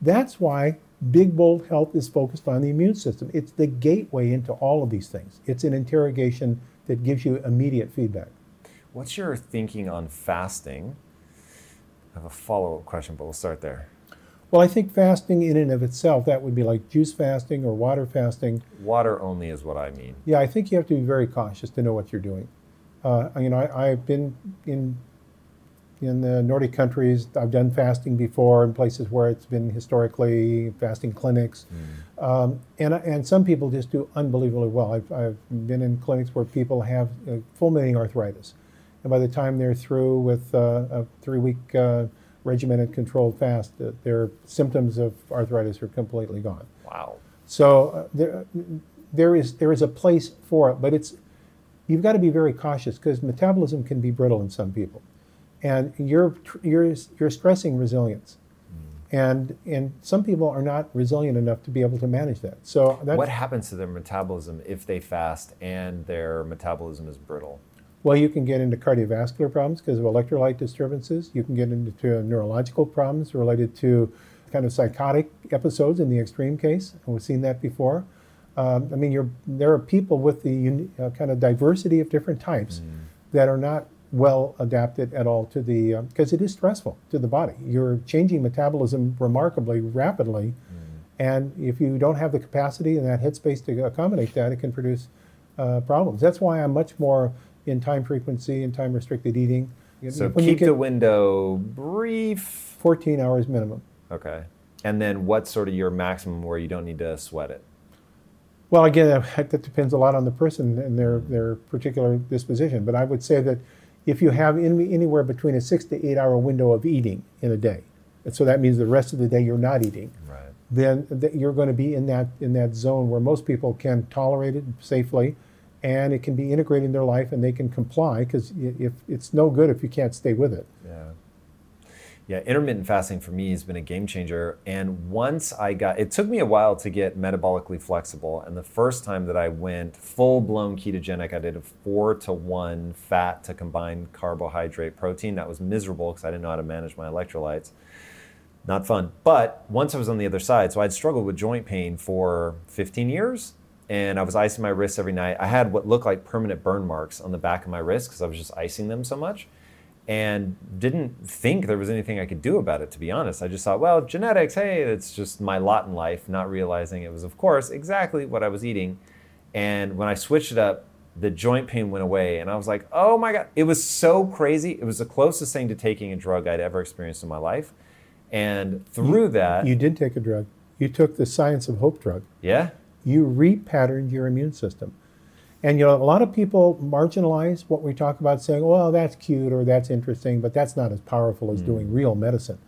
That's why Big Bold Health is focused on the immune system. It's the gateway into all of these things. It's an interrogation that gives you immediate feedback. What's your thinking on fasting? I have a follow up question, but we'll start there. Well, I think fasting in and of itself, that would be like juice fasting or water fasting. Water only is what I mean. Yeah, I think you have to be very cautious to know what you're doing. Uh, you know, I, I've been in in the Nordic countries. I've done fasting before in places where it's been historically fasting clinics, um, and and some people just do unbelievably well. I've, I've been in clinics where people have uh, fulminating arthritis, and by the time they're through with uh, a three-week uh, regimented controlled fast, uh, their symptoms of arthritis are completely gone. Wow. So uh, there, there is there is a place for it, but it's you've got to be very cautious because metabolism can be brittle in some people, and you're you're you're stressing resilience, and and some people are not resilient enough to be able to manage that. So that's What happens to their metabolism if they fast and their metabolism is brittle? Well, you can get into cardiovascular problems because of electrolyte disturbances. You can get into neurological problems related to kind of psychotic episodes in the extreme case. And we've seen that before. Um, I mean, you're, there are people with the uni- uh, kind of diversity of different types that are not well adapted at all to the, because it is stressful to the body. You're changing metabolism remarkably rapidly. And if you don't have the capacity and that headspace to accommodate that, it can produce uh, problems. That's why I'm much more in time frequency and time restricted eating. So When keep the window brief. 14 hours minimum. Okay. And then what's sort of your maximum where you don't need to sweat it? Well, again, that depends a lot on the person and their, their particular disposition. But I would say that if you have any, anywhere between a six to eight hour window of eating in a day, and so that means the rest of the day you're not eating, Right. then th- you're going to be in that in that zone where most people can tolerate it safely, and it can be integrated in their life and they can comply because if it's no good if you can't stay with it. Yeah. Yeah, intermittent fasting for me has been a game changer. And once I got, it took me a while to get metabolically flexible. And the first time that I went full blown ketogenic, I did a four to one fat to combined carbohydrate protein. That was miserable because I didn't know how to manage my electrolytes. Not fun. But once I was on the other side, so I'd struggled with joint pain for 15 years. And I was icing my wrists every night. I had what looked like permanent burn marks on the back of my wrists because I was just icing them so much and didn't think there was anything I could do about it, to be honest. I just thought, well, genetics, hey, it's just my lot in life, not realizing it was, of course, exactly what I was eating. And when I switched it up, the joint pain went away. And I was like, oh my God, it was so crazy. It was the closest thing to taking a drug I'd ever experienced in my life. And through that, You did take a drug. You took the science of hope drug. yeah, you repatterned your immune system. And you know, a lot of people marginalize what we talk about, saying, "Well, that's cute or that's interesting, but that's not as powerful as hmm. doing real medicine."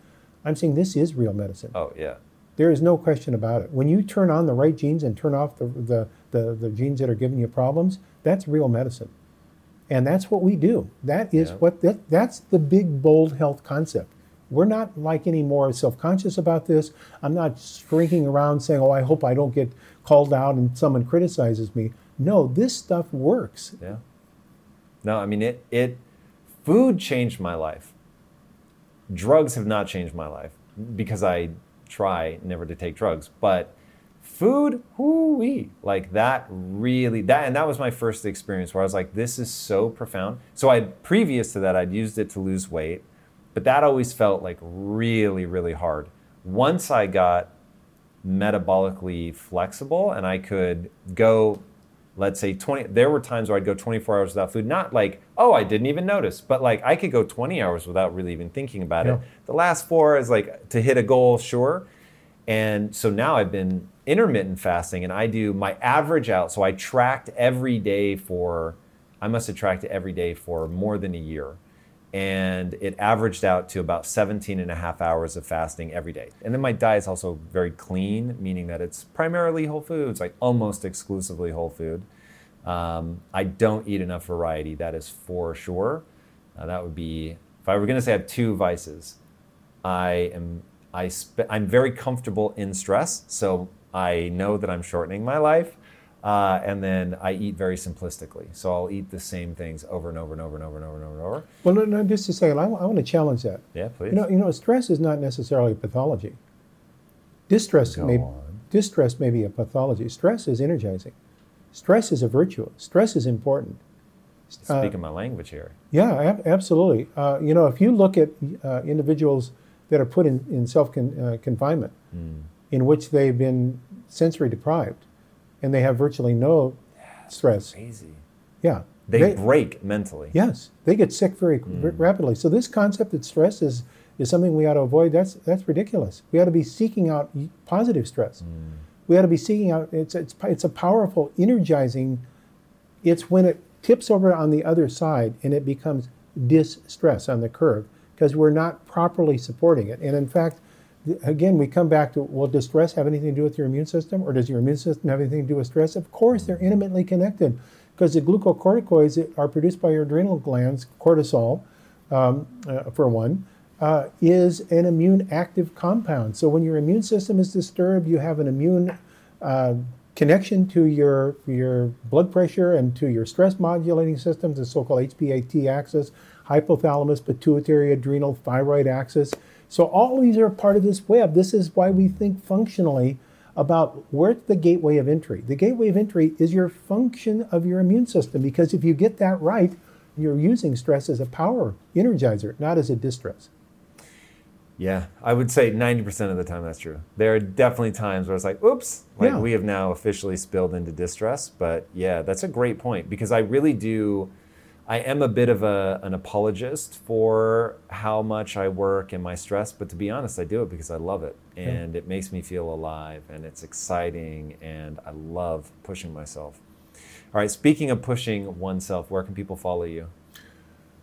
I'm saying this is real medicine. oh, yeah. There is no question about it. When you turn on the right genes and turn off the, the, the, the genes that are giving you problems, that's real medicine. And that's what we do. That is Yeah. what that, that's the big bold health concept. We're not like any more self-conscious about this. I'm not shrinking around saying, "Oh, I hope I don't get called out and someone criticizes me." No, this stuff works. Yeah. No, I mean it it food changed my life. Drugs have not changed my life because I try never to take drugs, but food, whoo like that really that and that was my first experience where I was like this is so profound. So I previous to that I'd used it to lose weight, but that always felt like really really hard. Once I got metabolically flexible and I could go let's say 20 there were times where i'd go 24 hours without food not like oh i didn't even notice but like i could go 20 hours without really even thinking about Yeah. it the last four is like to hit a goal sure. And so now i've been intermittent fasting and i do my average out so i tracked every day for i must have tracked it every day for more than a year and it averaged out to about 17 and a half hours of fasting every day. And then my diet is also very clean, meaning that it's primarily whole foods, like almost exclusively whole food. Um, I don't eat enough variety, that is for sure. Uh, that would be, if I were going to say I have two vices, I am I I'm very comfortable in stress, so I know that I'm shortening my life. Uh, and then I eat very simplistically. So I'll eat the same things over and over and over and over and over and over and over. Well, no, no, just a second. I, want to challenge that. Yeah, please. You know, you know, stress is not necessarily a pathology. Distress Go may on. distress may be a pathology. Stress is energizing. Stress is a virtue. Stress is important. Speaking my language here. Yeah, ab- absolutely. Uh, you know, if you look at uh, individuals that are put in, in self uh, confinement, in which they've been sensory deprived, and they have virtually no stress, Crazy. yeah, They, break mentally. Yes, they get sick very v- rapidly. So this concept that stress is is something we ought to avoid. That's that's ridiculous. We ought to be seeking out positive stress. Hmm. We ought to be seeking out. It's it's it's a powerful, energizing. It's when it tips over on the other side and it becomes distress on the curve because we're not properly supporting it. And in fact, again, we come back to well, does stress have anything to do with your immune system, or does your immune system have anything to do with stress? Of course, they're intimately connected because the glucocorticoids are produced by your adrenal glands, cortisol, um, uh, for one, uh, is an immune active compound. So when your immune system is disturbed, you have an immune uh, connection to your your blood pressure and to your stress modulating systems, the so-called HPAT axis, hypothalamus, pituitary, adrenal, thyroid axis. So all of these are part of this web. This is why we think functionally about where's the gateway of entry. The gateway of entry is your function of your immune system because if you get that right, you're using stress as a power energizer, not as a distress. Yeah, I would say 90% of the time that's true. There are definitely times where it's like, oops, like Yeah. we have now officially spilled into distress. But yeah, that's a great point because I really do, I am a bit of a, an apologist for how much I work and my stress. But to be honest, I do it because I love it and it makes me feel alive and it's exciting and I love pushing myself. All right, speaking of pushing oneself, where can people follow you?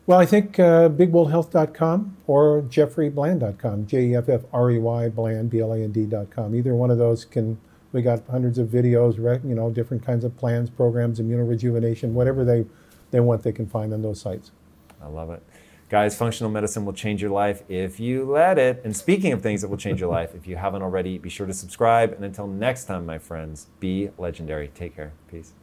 Well, I think uh, bigboldhealth.com or jeffreybland.com, J E F F R E Y Bland, B L A N D.com. Either one of those can, we got hundreds of videos, you know, different kinds of plans, programs, immunorejuvenation, whatever they, they want, they can find on those sites. I love it. Guys, functional medicine will change your life if you let it. And speaking of things that will change your life, if you haven't already, be sure to subscribe. And until next time, my friends, be legendary. Take care. Peace.